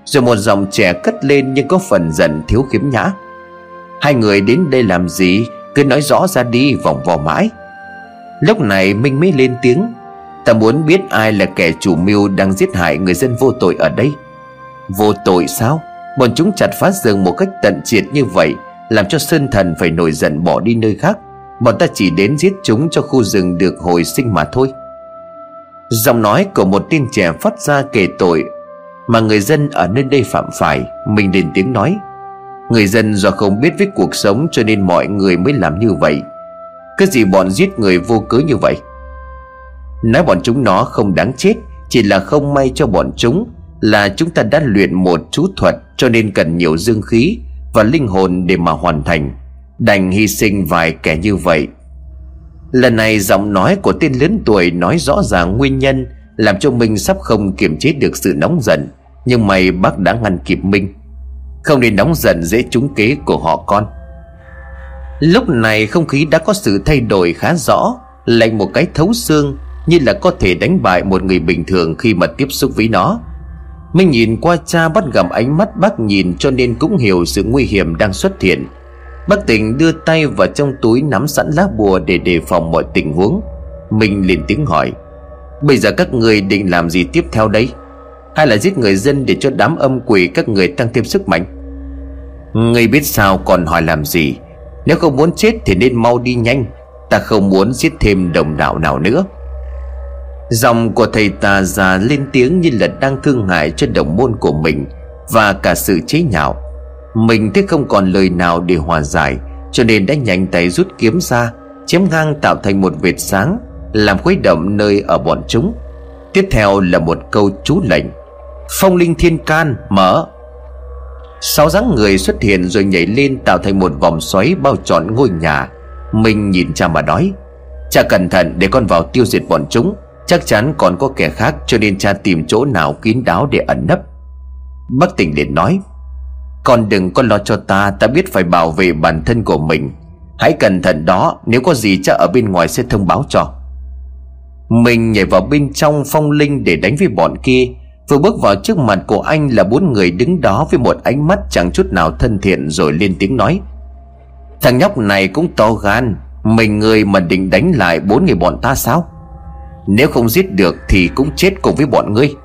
Rồi một giọng trẻ cất lên nhưng có phần dần thiếu khiếm nhã. Hai người đến đây làm gì? Cứ nói rõ ra đi, vòng vò mãi. Lúc này Minh mới lên tiếng. Ta muốn biết ai là kẻ chủ mưu đang giết hại người dân vô tội ở đây. Vô tội sao? Bọn chúng chặt phá rừng một cách tận triệt như vậy, Làm cho Sơn Thần phải nổi giận bỏ đi nơi khác. Bọn ta chỉ đến giết chúng cho khu rừng được hồi sinh mà thôi. Giọng nói của một tên trẻ phát ra kể tội, mà người dân ở nơi đây phạm phải, Mình lên tiếng nói. Người dân do không biết với cuộc sống Cho nên mọi người mới làm như vậy. Cái gì bọn giết người vô cớ như vậy? Nói bọn chúng nó không đáng chết, Chỉ là không may cho bọn chúng Là chúng ta đã luyện một chú thuật Cho nên cần nhiều dương khí Và linh hồn để mà hoàn thành. Đành hy sinh vài kẻ như vậy. Lần này giọng nói của tên lớn tuổi Nói rõ ràng nguyên nhân, Làm cho minh sắp không kiềm chế được sự nóng giận. Nhưng may bác đã ngăn kịp Minh Không nên nóng giận dễ trúng kế của họ con. Lúc này không khí đã có sự thay đổi khá rõ, Lạnh một cái thấu xương, Như là có thể đánh bại một người bình thường khi mà tiếp xúc với nó. Minh nhìn qua cha bắt gặp ánh mắt bác nhìn cho nên cũng hiểu sự nguy hiểm đang xuất hiện. Bác tỉnh đưa tay vào trong túi nắm sẵn lá bùa để đề phòng mọi tình huống. Mình liền tiếng hỏi, Bây giờ các người định làm gì tiếp theo đấy? Hay là giết người dân để cho đám âm quỷ các người tăng thêm sức mạnh? Ngươi biết sao còn hỏi làm gì? Nếu không muốn chết thì nên mau đi nhanh. Ta không muốn giết thêm đồng đạo nào nữa. Dòng của thầy ta già lên tiếng như là đang thương hại cho đồng môn của mình Và cả sự chế nhạo. Mình thấy không còn lời nào để hòa giải, Cho nên đã nhanh tay rút kiếm ra, Chém ngang tạo thành một vệt sáng, Làm khuấy động nơi ở bọn chúng. Tiếp theo là một câu chú lệnh, Phong linh thiên can, mở. Sáu dáng người xuất hiện rồi nhảy lên tạo thành một vòng xoáy bao trọn ngôi nhà. Mình nhìn cha mà nói, Cha cẩn thận để con vào tiêu diệt bọn chúng, Chắc chắn còn có kẻ khác, cho nên cha tìm chỗ nào kín đáo để ẩn nấp. Bắc tỉnh liền nói con đừng có lo cho ta Ta biết phải bảo vệ bản thân của mình. Hãy cẩn thận đó, Nếu có gì cha ở bên ngoài sẽ thông báo cho. Mình nhảy vào bên trong phong linh để đánh với bọn kia. Vừa bước vào trước mặt của anh là bốn người đứng đó với một ánh mắt chẳng chút nào thân thiện rồi lên tiếng nói. Thằng nhóc này cũng to gan, Mình người mà định đánh lại bốn người bọn ta sao? Nếu không giết được Thì cũng chết cùng với bọn ngươi.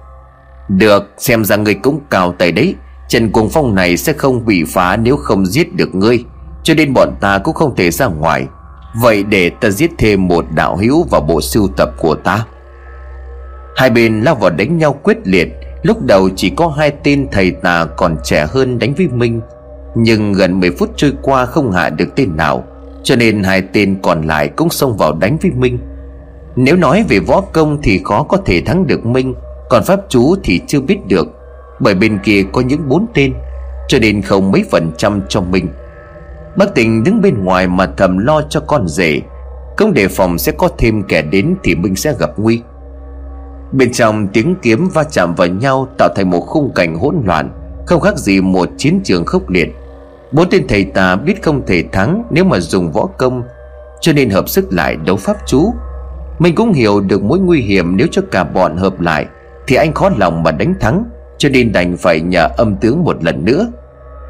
Được, xem ra ngươi cũng cào tay đấy. Trận cuồng phong này sẽ không bị phá Nếu không giết được ngươi, Cho nên bọn ta cũng không thể ra ngoài. Vậy để ta giết thêm một đạo hữu Vào bộ sưu tập của ta. Hai bên lao vào đánh nhau quyết liệt, Lúc đầu chỉ có hai tên thầy tà còn trẻ hơn đánh với Minh, Nhưng gần 10 phút trôi qua không hạ được tên nào, Cho nên hai tên còn lại cũng xông vào đánh với Minh. Nếu nói về võ công thì khó có thể thắng được Minh, Còn pháp chú thì chưa biết được. Bởi bên kia có những bốn tên, Cho nên không mấy phần trăm cho mình. Bác tình đứng bên ngoài mà thầm lo cho con rể. Không đề phòng sẽ có thêm kẻ đến thì Minh sẽ gặp nguy. Bên trong tiếng kiếm va chạm vào nhau Tạo thành một khung cảnh hỗn loạn, Không khác gì một chiến trường khốc liệt. Bốn tên thầy tà biết không thể thắng Nếu mà dùng võ công, Cho nên hợp sức lại đấu pháp chú. Mình cũng hiểu được mối nguy hiểm Nếu cho cả bọn hợp lại, Thì anh khó lòng mà đánh thắng. Cho nên đành phải nhờ âm tướng một lần nữa.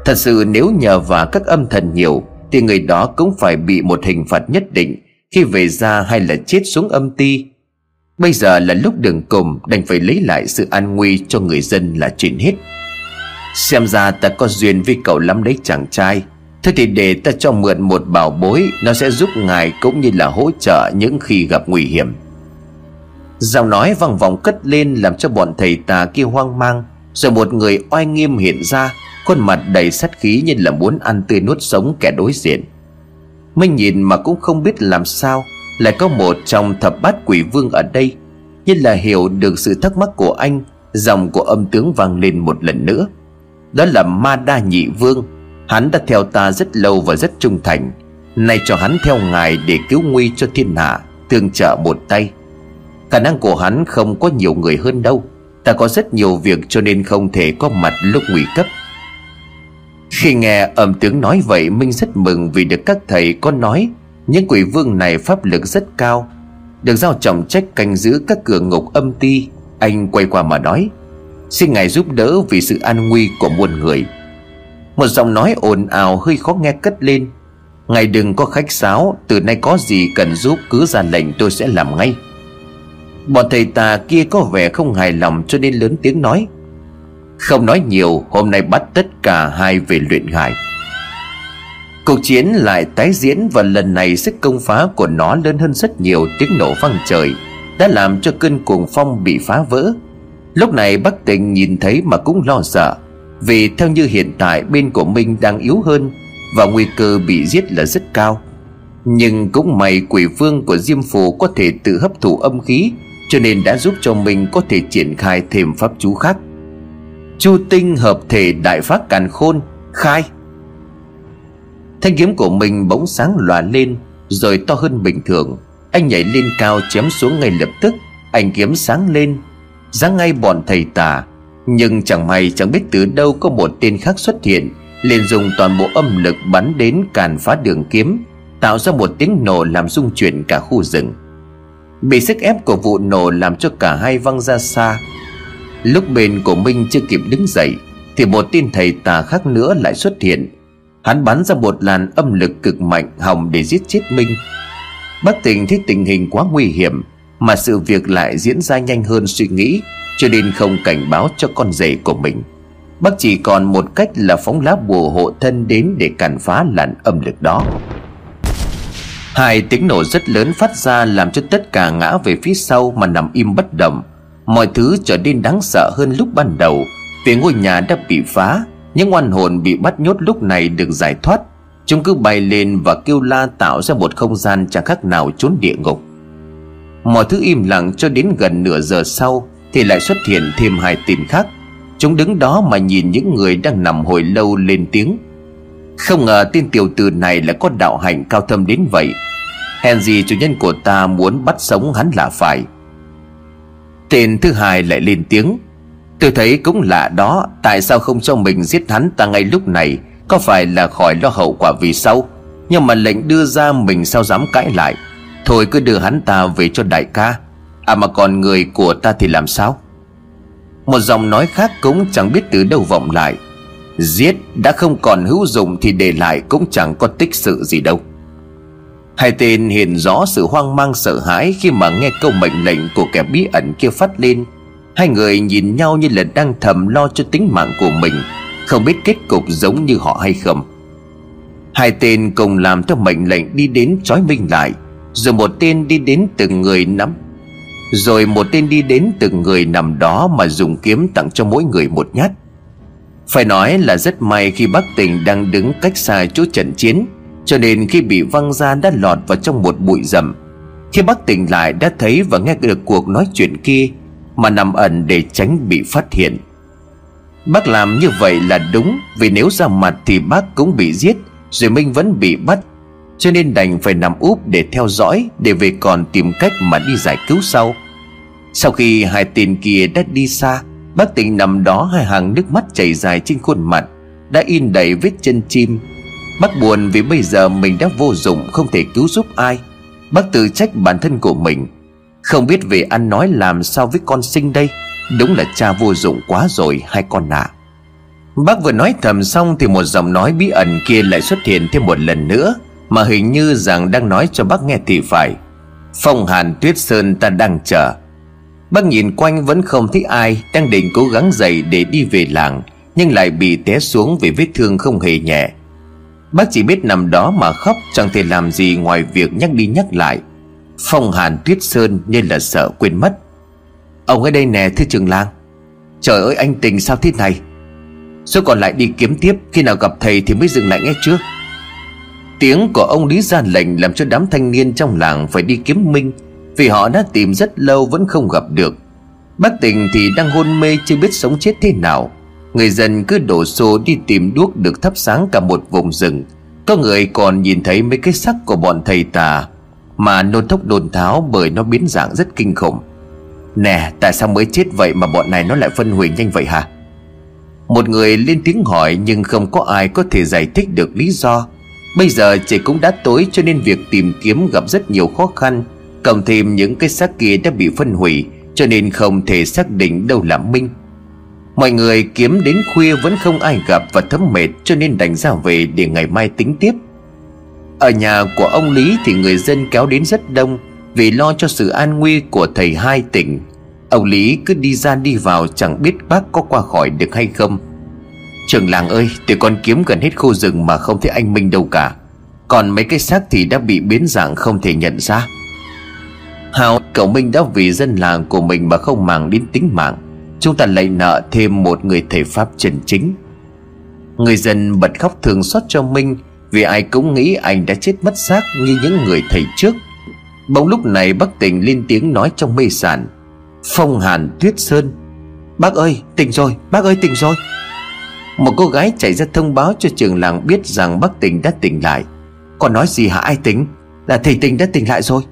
Thật sự nếu nhờ vào các âm thần nhiều, Thì người đó cũng phải bị một hình phạt nhất định. Khi về ra hay là chết xuống âm ti, Bây giờ là lúc đường cùng, Đành phải lấy lại sự an nguy cho người dân là chuyện hết. Xem ra ta có duyên với cậu lắm đấy chàng trai. Thế thì để ta cho mượn một bảo bối, Nó sẽ giúp ngài cũng như là hỗ trợ những khi gặp nguy hiểm. Giọng nói vang vọng cất lên làm cho bọn thầy tà kia hoang mang. Rồi một người oai nghiêm hiện ra, Khuôn mặt đầy sát khí như là muốn ăn tươi nuốt sống kẻ đối diện. Minh nhìn mà cũng không biết làm sao, lại có một trong thập bát quỷ vương ở đây, như là hiểu được sự thắc mắc của anh, dòng của âm tướng vang lên một lần nữa. Đó là ma đa nhị vương, hắn đã theo ta rất lâu và rất trung thành, nay cho hắn theo ngài để cứu nguy cho thiên hạ, tương trợ một tay. Khả năng của hắn không có nhiều người hơn đâu ta có rất nhiều việc cho nên không thể có mặt lúc nguy cấp. Khi nghe âm tướng nói vậy, minh rất mừng vì được các thầy có nói, những quỷ vương này pháp lực rất cao, Được giao trọng trách canh giữ các cửa ngục âm ti. Anh quay qua mà nói, Xin ngài giúp đỡ vì sự an nguy của muôn người. Một giọng nói ồn ào hơi khó nghe cất lên, Ngài đừng có khách sáo, Từ nay có gì cần giúp cứ ra lệnh tôi sẽ làm ngay. Bọn thầy tà kia có vẻ không hài lòng cho nên lớn tiếng nói. Không nói nhiều, Hôm nay bắt tất cả hai về luyện ngài Cuộc chiến lại tái diễn và lần này sức công phá của nó lớn hơn rất nhiều, tiếng nổ vang trời Đã làm cho cơn cuồng phong bị phá vỡ. Lúc này Bắc Tịnh nhìn thấy mà cũng lo sợ, Vì theo như hiện tại bên của Minh đang yếu hơn Và nguy cơ bị giết là rất cao. Nhưng cũng may quỷ vương của Diêm Phù có thể tự hấp thụ âm khí cho nên đã giúp cho mình có thể triển khai thêm pháp chú khác. Chu tinh hợp thể đại pháp càn khôn, Khai. Thanh kiếm của mình bỗng sáng lòa lên Rồi to hơn bình thường. Anh nhảy lên cao chém xuống ngay lập tức, Anh kiếm sáng lên. Giáng ngay bọn thầy tà, Nhưng chẳng may chẳng biết từ đâu có một tên khác xuất hiện, liền dùng toàn bộ âm lực bắn đến càn phá đường kiếm, Tạo ra một tiếng nổ làm rung chuyển cả khu rừng. Bị sức ép của vụ nổ làm cho cả hai văng ra xa. Lúc bên của Minh chưa kịp đứng dậy, Thì một tin thầy tà khác nữa lại xuất hiện. Hắn bắn ra một làn âm lực cực mạnh hòng để giết chết Minh. Bác tình thấy tình hình quá nguy hiểm, Mà sự việc lại diễn ra nhanh hơn suy nghĩ, Cho nên không cảnh báo cho con rể của mình. Bác chỉ còn một cách là phóng lá bùa hộ thân đến để cản phá làn âm lực đó. Hai tiếng nổ rất lớn phát ra làm cho tất cả ngã về phía sau mà nằm im bất động. Mọi thứ trở nên đáng sợ hơn lúc ban đầu. Vì ngôi nhà đã bị phá, những oan hồn bị bắt nhốt lúc này được giải thoát. Chúng cứ bay lên và kêu la tạo ra một không gian chẳng khác nào trốn địa ngục. Mọi thứ im lặng cho đến gần nửa giờ sau Thì lại xuất hiện thêm hai tìm khác. Chúng đứng đó mà nhìn những người đang nằm hồi lâu lên tiếng. Không ngờ tên tiểu tử này lại có đạo hạnh cao thâm đến vậy. Hèn gì chủ nhân của ta muốn bắt sống hắn là phải. Tên thứ hai lại lên tiếng. Tôi thấy cũng lạ đó, Tại sao không cho mình giết hắn ta ngay lúc này? Có phải là khỏi lo hậu quả vì sau? Nhưng mà lệnh đưa ra mình sao dám cãi lại? Thôi cứ đưa hắn ta về cho đại ca. À mà còn người của ta thì làm sao? Một giọng nói khác cũng chẳng biết từ đâu vọng lại. Giết đã không còn hữu dụng Thì để lại cũng chẳng có tích sự gì đâu. Hai tên hiện rõ sự hoang mang sợ hãi Khi mà nghe câu mệnh lệnh của kẻ bí ẩn kia phát lên. Hai người nhìn nhau như là đang thầm lo cho tính mạng của mình, Không biết kết cục giống như họ hay không. Hai tên cùng làm theo mệnh lệnh đi đến trói Minh lại, Rồi một tên đi đến từng người nắm. Rồi một tên đi đến từng người nằm đó Mà dùng kiếm tặng cho mỗi người một nhát. Phải nói là rất may khi bác tỉnh đang đứng cách xa chỗ trận chiến, Cho nên khi bị văng ra đã lọt vào trong một bụi rậm. Khi bác tỉnh lại đã thấy và nghe được cuộc nói chuyện kia, Mà nằm ẩn để tránh bị phát hiện. Bác làm như vậy là đúng, Vì nếu ra mặt thì bác cũng bị giết, rồi Minh vẫn bị bắt. Cho nên đành phải nằm úp để theo dõi, Để về còn tìm cách mà đi giải cứu sau. Sau khi hai tên kia đã đi xa Bác tỉnh nằm đó hai hàng nước mắt chảy dài trên khuôn mặt, Đã in đầy vết chân chim. Bác buồn vì bây giờ mình đã vô dụng, Không thể cứu giúp ai. Bác tự trách bản thân của mình. Không biết về ăn nói làm sao với con sinh đây. Đúng là cha vô dụng quá rồi, hai con ạ. À. Bác vừa nói thầm xong thì một giọng nói bí ẩn kia lại xuất hiện thêm một lần nữa, Mà hình như rằng đang nói cho bác nghe thì phải. Phong hàn tuyết sơn ta đang chờ. Bác nhìn quanh vẫn không thấy ai, Đang định cố gắng dậy để đi về làng, Nhưng lại bị té xuống vì vết thương không hề nhẹ. Bác chỉ biết nằm đó mà khóc, Chẳng thể làm gì ngoài việc nhắc đi nhắc lại. Phong hàn tuyết sơn như là sợ quên mất. Ông ở đây nè, thưa trường lang Trời ơi, anh tình sao thế này? Số còn lại đi kiếm tiếp, Khi nào gặp thầy thì mới dừng lại nghe trước. Tiếng của ông Lý ra lệnh Làm cho đám thanh niên trong làng phải đi kiếm Minh. Vì họ đã tìm rất lâu vẫn không gặp được. Bác tình thì đang hôn mê chưa biết sống chết thế nào. Người dân cứ đổ xô đi tìm đuốc được thắp sáng cả một vùng rừng. Có người còn nhìn thấy mấy cái sắc của bọn thầy tà, Mà nôn thốc đồn tháo bởi nó biến dạng rất kinh khủng. Nè, tại sao mới chết vậy mà bọn này nó lại phân hủy nhanh vậy hả? Một người lên tiếng hỏi nhưng không có ai có thể giải thích được lý do. Bây giờ trời cũng đã tối cho nên việc tìm kiếm gặp rất nhiều khó khăn. Cộng thêm những cái xác kia đã bị phân hủy, Cho nên không thể xác định đâu là Minh. Mọi người kiếm đến khuya vẫn không ai gặp và thấm mệt, Cho nên đành ra về để ngày mai tính tiếp. Ở nhà của ông Lý thì người dân kéo đến rất đông, Vì lo cho sự an nguy của thầy hai tỉnh. Ông Lý cứ đi ra đi vào, chẳng biết bác có qua khỏi được hay không. Trường làng ơi, Tụi con kiếm gần hết khu rừng mà không thấy anh Minh đâu cả. Còn mấy cái xác thì đã bị biến dạng không thể nhận ra. Hào, cậu Minh đã vì dân làng của mình mà không màng đến tính mạng. Chúng ta lại nợ thêm một người thầy Pháp chân chính. Người dân bật khóc thường xót cho Minh, Vì ai cũng nghĩ anh đã chết mất xác như những người thầy trước. Bỗng lúc này bác tỉnh lên tiếng nói trong mê sản Phong hàn tuyết sơn, Bác ơi, tỉnh rồi, Bác ơi tỉnh rồi. Một cô gái chạy ra thông báo cho trường làng biết rằng bác tỉnh đã tỉnh lại. Còn nói gì hả? Ai tỉnh? Là thầy tỉnh đã tỉnh lại rồi.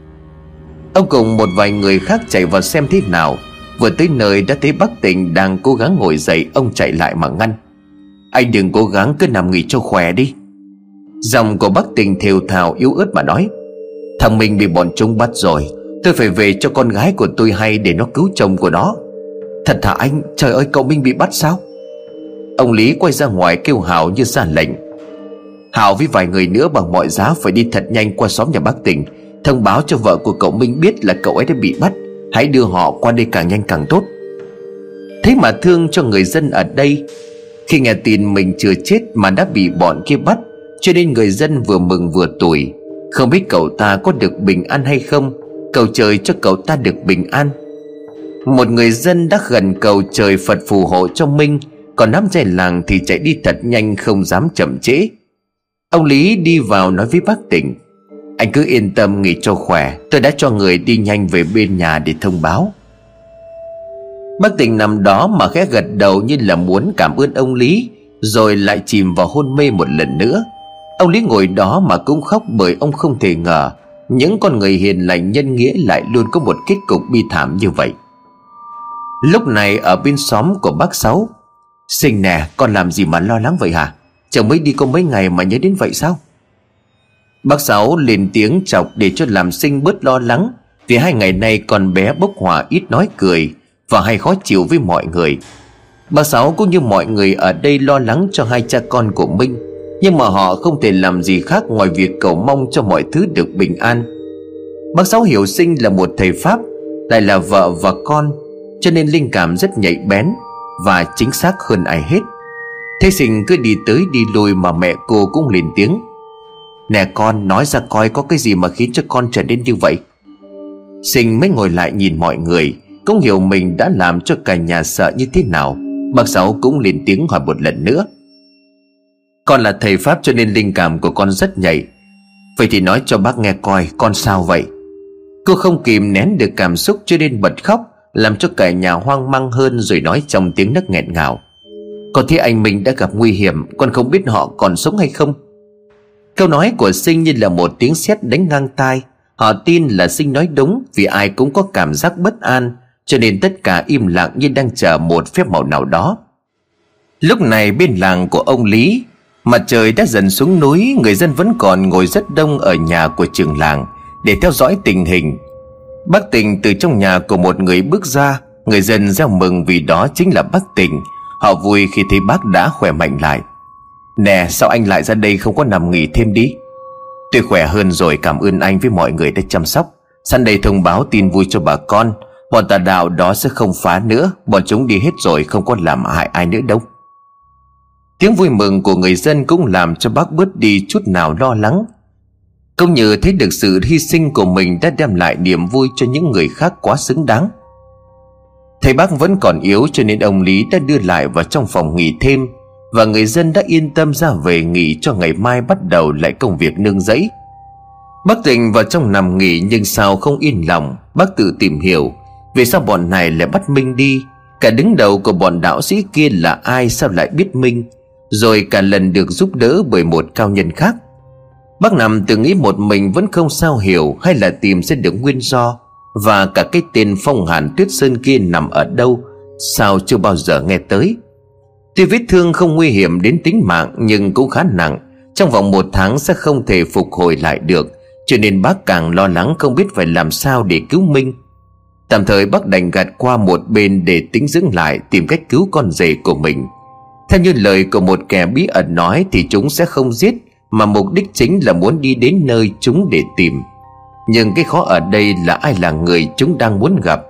Ông cùng một vài người khác chạy vào xem thế nào. Vừa tới nơi đã thấy bác tỉnh đang cố gắng ngồi dậy, Ông chạy lại mà ngăn. Anh đừng cố gắng, cứ nằm nghỉ cho khỏe đi. Dòng của bác tỉnh thều thào, yếu ớt mà nói. Thằng mình bị bọn chúng bắt rồi. Tôi phải về cho con gái của tôi hay để nó cứu chồng của nó. Thật thà anh? Trời ơi, cậu Minh bị bắt sao? Ông Lý quay ra ngoài kêu Hảo như ra lệnh. Hảo với vài người nữa bằng mọi giá phải đi thật nhanh qua xóm nhà bác tỉnh Thông báo cho vợ của cậu Minh biết là cậu ấy đã bị bắt. Hãy đưa họ qua đây càng nhanh càng tốt. Thế mà thương cho người dân ở đây. Khi nghe tin mình chưa chết mà đã bị bọn kia bắt, Cho nên người dân vừa mừng vừa tủi. Không biết cậu ta có được bình an hay không? Cầu trời cho cậu ta được bình an. Một người dân đã gần cầu trời Phật phù hộ cho Minh, Còn đám trai làng thì chạy đi thật nhanh không dám chậm trễ. Ông Lý đi vào nói với bác tỉnh. Anh cứ yên tâm, nghỉ cho khỏe. Tôi đã cho người đi nhanh về bên nhà để thông báo. Bác tỉnh nằm đó mà khẽ gật đầu như là muốn cảm ơn ông Lý, Rồi lại chìm vào hôn mê một lần nữa. Ông Lý ngồi đó mà cũng khóc bởi ông không thể ngờ, những con người hiền lành nhân nghĩa lại luôn có một kết cục bi thảm như vậy. Lúc này ở bên xóm của bác sáu, sinh nè, con làm gì mà lo lắng vậy hả? Chồng mới đi có mấy ngày mà nhớ đến vậy sao? Bác sáu lên tiếng chọc để cho làm sinh bớt lo lắng, vì hai ngày nay con bé bốc hỏa ít nói cười và hay khó chịu với mọi người. Bà Sáu cũng như mọi người ở đây lo lắng cho hai cha con của Minh Nhưng mà họ không thể làm gì khác ngoài việc cầu mong cho mọi thứ được bình an. Bác Sáu hiểu sinh là một thầy Pháp, Lại là vợ và con, Cho nên linh cảm rất nhạy bén Và chính xác hơn ai hết. Thế sinh cứ đi tới đi lui mà mẹ cô cũng lên tiếng. Nè con, nói ra coi có cái gì mà khiến cho con trở nên như vậy. Sinh mới ngồi lại nhìn mọi người, Cũng hiểu mình đã làm cho cả nhà sợ như thế nào. Bác Sáu cũng lên tiếng hỏi một lần nữa. Con là thầy Pháp cho nên linh cảm của con rất nhạy. Vậy thì nói cho bác nghe coi, con sao vậy? Cô không kìm nén được cảm xúc cho nên bật khóc, Làm cho cả nhà hoang mang hơn rồi nói trong tiếng nấc nghẹn ngào. Có thấy anh mình đã gặp nguy hiểm, Con không biết họ còn sống hay không? Câu nói của Sinh như là một tiếng sét đánh ngang tai. Họ tin là Sinh nói đúng Vì ai cũng có cảm giác bất an, Cho nên tất cả im lặng như đang chờ một phép màu nào đó. Lúc này bên làng của ông Lý, Mặt trời đã dần xuống núi, Người dân vẫn còn ngồi rất đông ở nhà của trường làng Để theo dõi tình hình. Bác Tình từ trong nhà của một người bước ra, Người dân reo mừng vì đó chính là bác Tình. Họ vui khi thấy bác đã khỏe mạnh lại. Nè, sao anh lại ra đây không có nằm nghỉ thêm đi? Tôi khỏe hơn rồi, cảm ơn anh với mọi người đã chăm sóc. Săn đây thông báo tin vui cho bà con. Bọn tà đạo đó sẽ không phá nữa. Bọn chúng đi hết rồi, không có làm hại ai nữa đâu. Tiếng vui mừng của người dân cũng làm cho bác bớt đi chút nào lo lắng. Công như thấy được sự hy sinh của mình đã đem lại niềm vui cho những người khác quá xứng đáng. Thầy bác vẫn còn yếu cho nên ông Lý đã đưa lại vào trong phòng nghỉ thêm. Và người dân đã yên tâm ra về nghỉ cho ngày mai bắt đầu lại công việc nương giấy. Bác tình vào trong nằm nghỉ nhưng sao không yên lòng, Bác tự tìm hiểu, Vì sao bọn này lại bắt Minh đi? Cả đứng đầu của bọn đạo sĩ kia là ai sao lại biết Minh? Rồi cả lần được giúp đỡ bởi một cao nhân khác. Bác nằm tự nghĩ một mình vẫn không sao hiểu Hay là tìm sẽ được nguyên do, Và cả cái tên phong hàn tuyết sơn kia nằm ở đâu, Sao chưa bao giờ nghe tới. Tuy vết thương không nguy hiểm đến tính mạng, Nhưng cũng khá nặng. Trong vòng một tháng sẽ không thể phục hồi lại được. Cho nên bác càng lo lắng không biết phải làm sao để cứu Minh. Tạm thời bác đành gạt qua một bên để tính dưỡng lại, Tìm cách cứu con rể của mình. Theo như lời của một kẻ bí ẩn nói Thì chúng sẽ không giết, Mà mục đích chính là muốn đi đến nơi chúng để tìm. Nhưng cái khó ở đây là ai là người chúng đang muốn gặp?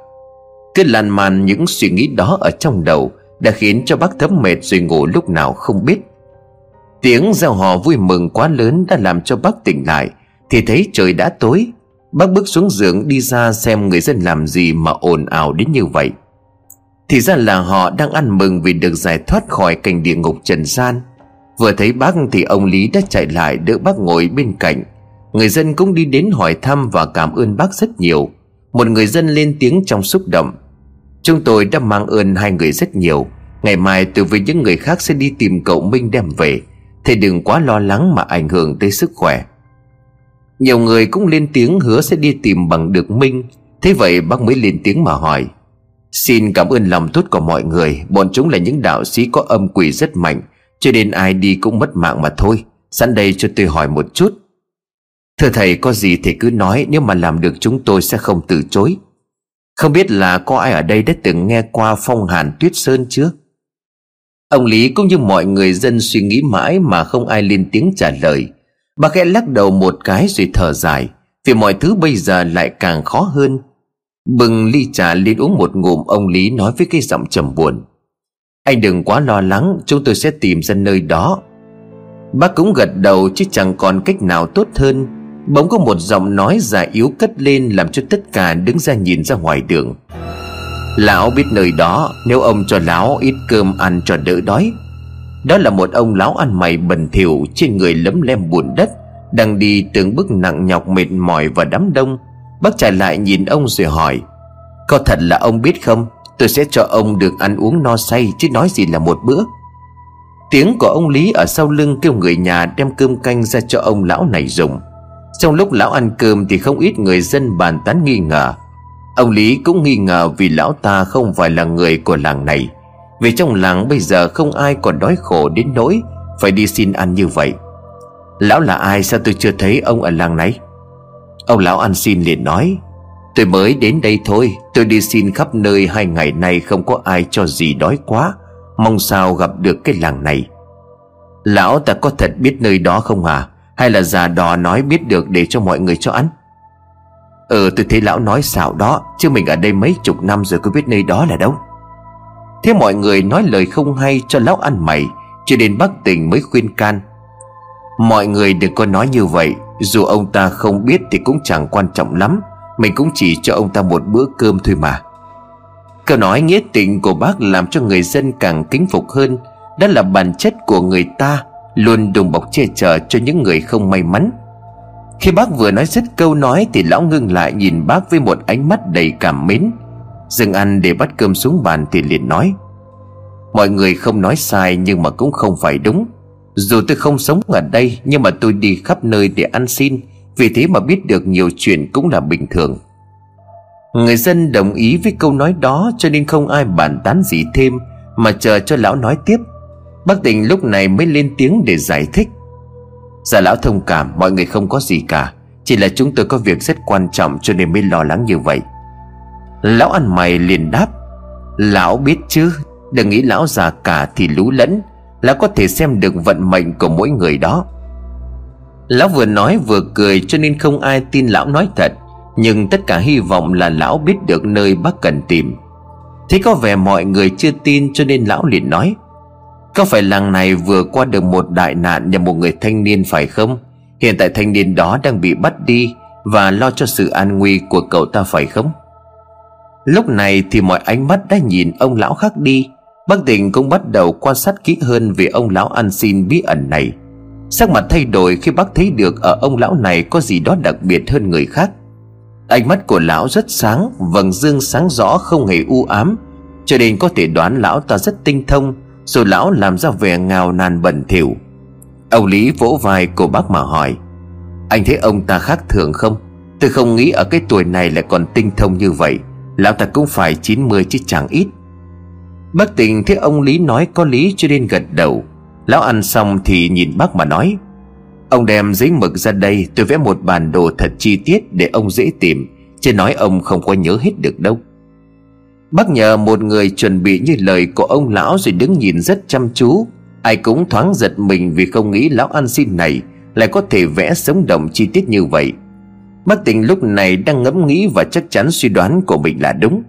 Cứ lan man những suy nghĩ đó ở trong đầu đã khiến cho bác thấm mệt rồi ngủ lúc nào không biết. Tiếng reo hò vui mừng quá lớn đã làm cho bác tỉnh lại, Thì thấy trời đã tối. Bác bước xuống giường đi ra xem người dân làm gì mà ồn ào đến như vậy. Thì ra là họ đang ăn mừng vì được giải thoát khỏi cảnh địa ngục trần gian. Vừa thấy bác thì ông Lý đã chạy lại đỡ bác ngồi bên cạnh. Người dân cũng đi đến hỏi thăm và cảm ơn bác rất nhiều. Một người dân lên tiếng trong xúc động. Chúng tôi đã mang ơn hai người rất nhiều. Ngày mai tôi với những người khác sẽ đi tìm cậu Minh đem về. Thầy đừng quá lo lắng mà ảnh hưởng tới sức khỏe. Nhiều người cũng lên tiếng hứa sẽ đi tìm bằng được Minh. Thế vậy bác mới lên tiếng mà hỏi, Xin cảm ơn lòng tốt của mọi người. Bọn chúng là những đạo sĩ có âm quỷ rất mạnh, Cho nên ai đi cũng mất mạng mà thôi. Sẵn đây cho tôi hỏi một chút. Thưa thầy, có gì thì cứ nói, Nếu mà làm được chúng tôi sẽ không từ chối. Không biết là có ai ở đây đã từng nghe qua phong hàn tuyết sơn chưa? Ông Lý cũng như mọi người dân suy nghĩ mãi Mà không ai lên tiếng trả lời. Bà khẽ lắc đầu một cái rồi thở dài, Vì mọi thứ bây giờ lại càng khó hơn. Bừng ly trà lên uống một ngụm, Ông Lý nói với cái giọng trầm buồn. Anh đừng quá lo lắng, Chúng tôi sẽ tìm ra nơi đó. Bác cũng gật đầu chứ chẳng còn cách nào tốt hơn. Bỗng có một giọng nói già yếu cất lên Làm cho tất cả đứng ra nhìn ra ngoài đường. Lão biết nơi đó, Nếu ông cho lão ít cơm ăn cho đỡ đói. Đó là một ông lão ăn mày bẩn thỉu, Trên người lấm lem bùn đất, Đang đi từng bước nặng nhọc mệt mỏi và đám đông. Bác trả lại nhìn ông rồi hỏi, Có thật là ông biết không? Tôi sẽ cho ông được ăn uống no say, Chứ nói gì là một bữa. Tiếng của ông Lý ở sau lưng kêu người nhà đem cơm canh ra cho ông lão này dùng. Trong lúc lão ăn cơm thì không ít người dân bàn tán nghi ngờ. Ông Lý cũng nghi ngờ vì lão ta không phải là người của làng này. Vì trong làng bây giờ không ai còn đói khổ đến nỗi Phải đi xin ăn như vậy. Lão là ai sao tôi chưa thấy ông ở làng này? Ông lão ăn xin liền nói, Tôi mới đến đây thôi, Tôi đi xin khắp nơi hai ngày nay Không có ai cho gì đói quá, Mong sao gặp được cái làng này. Lão ta có thật biết nơi đó không à hay là già đò nói biết được để cho mọi người cho ăn? Ừ tôi thấy lão nói xạo đó, Chứ mình ở đây mấy chục năm rồi có biết nơi đó là đâu. Thế mọi người nói lời không hay cho lão ăn mày, Cho đến bác tỉnh mới khuyên can. Mọi người đừng có nói như vậy, Dù ông ta không biết thì cũng chẳng quan trọng lắm. Mình cũng chỉ cho ông ta một bữa cơm thôi mà. Câu nói nghĩa tình của bác làm cho người dân càng kính phục hơn, Đó là bản chất của người ta. Luôn đùm bọc che chở cho những người không may mắn. Khi bác vừa nói dứt câu nói Thì lão ngưng lại nhìn bác với một ánh mắt đầy cảm mến. Dừng ăn để bắt cơm xuống bàn thì liền nói, Mọi người không nói sai nhưng mà cũng không phải đúng. Dù tôi không sống ở đây Nhưng mà tôi đi khắp nơi để ăn xin, Vì thế mà biết được nhiều chuyện cũng là bình thường. Người dân đồng ý với câu nói đó Cho nên không ai bàn tán gì thêm, Mà chờ cho lão nói tiếp Bác tình lúc này mới lên tiếng để giải thích. Già lão thông cảm, Mọi người không có gì cả. Chỉ là chúng tôi có việc rất quan trọng Cho nên mới lo lắng như vậy. Lão ăn mày liền đáp, Lão biết chứ, Đừng nghĩ lão già cả thì lú lẫn. Lão có thể xem được vận mệnh của mỗi người đó. Lão vừa nói vừa cười cho nên không ai tin lão nói thật. Nhưng tất cả hy vọng là lão biết được nơi bác cần tìm. Thế có vẻ mọi người chưa tin cho nên lão liền nói có phải làng này vừa qua được một đại nạn nhờ một người thanh niên phải không? Hiện tại thanh niên đó đang bị bắt đi Và lo cho sự an nguy của cậu ta phải không? Lúc này thì mọi ánh mắt đã nhìn ông lão khác đi. Bác Tình cũng bắt đầu quan sát kỹ hơn về ông lão ăn xin bí ẩn này. Sắc mặt thay đổi khi bác thấy được ở ông lão này có gì đó đặc biệt hơn người khác. Ánh mắt của lão rất sáng, vầng dương sáng rõ không hề u ám. Cho nên có thể đoán lão ta rất tinh thông. Rồi lão làm ra vẻ ngào nàn bẩn thỉu. Ông Lý vỗ vai của bác mà hỏi, Anh thấy ông ta khác thường không? Tôi không nghĩ ở cái tuổi này lại còn tinh thông như vậy. Lão ta cũng phải 90 chứ chẳng ít. Bác tình thấy ông Lý nói có lý cho nên gật đầu. Lão ăn xong thì nhìn bác mà nói, Ông đem giấy mực ra đây, Tôi vẽ một bản đồ thật chi tiết Để ông dễ tìm, Chứ nói ông không có nhớ hết được đâu. Bác nhờ một người chuẩn bị như lời của ông lão Rồi đứng nhìn rất chăm chú. Ai cũng thoáng giật mình Vì không nghĩ lão ăn xin này Lại có thể vẽ sống động chi tiết như vậy. Bác tình lúc này đang ngẫm nghĩ Và chắc chắn suy đoán của mình là đúng.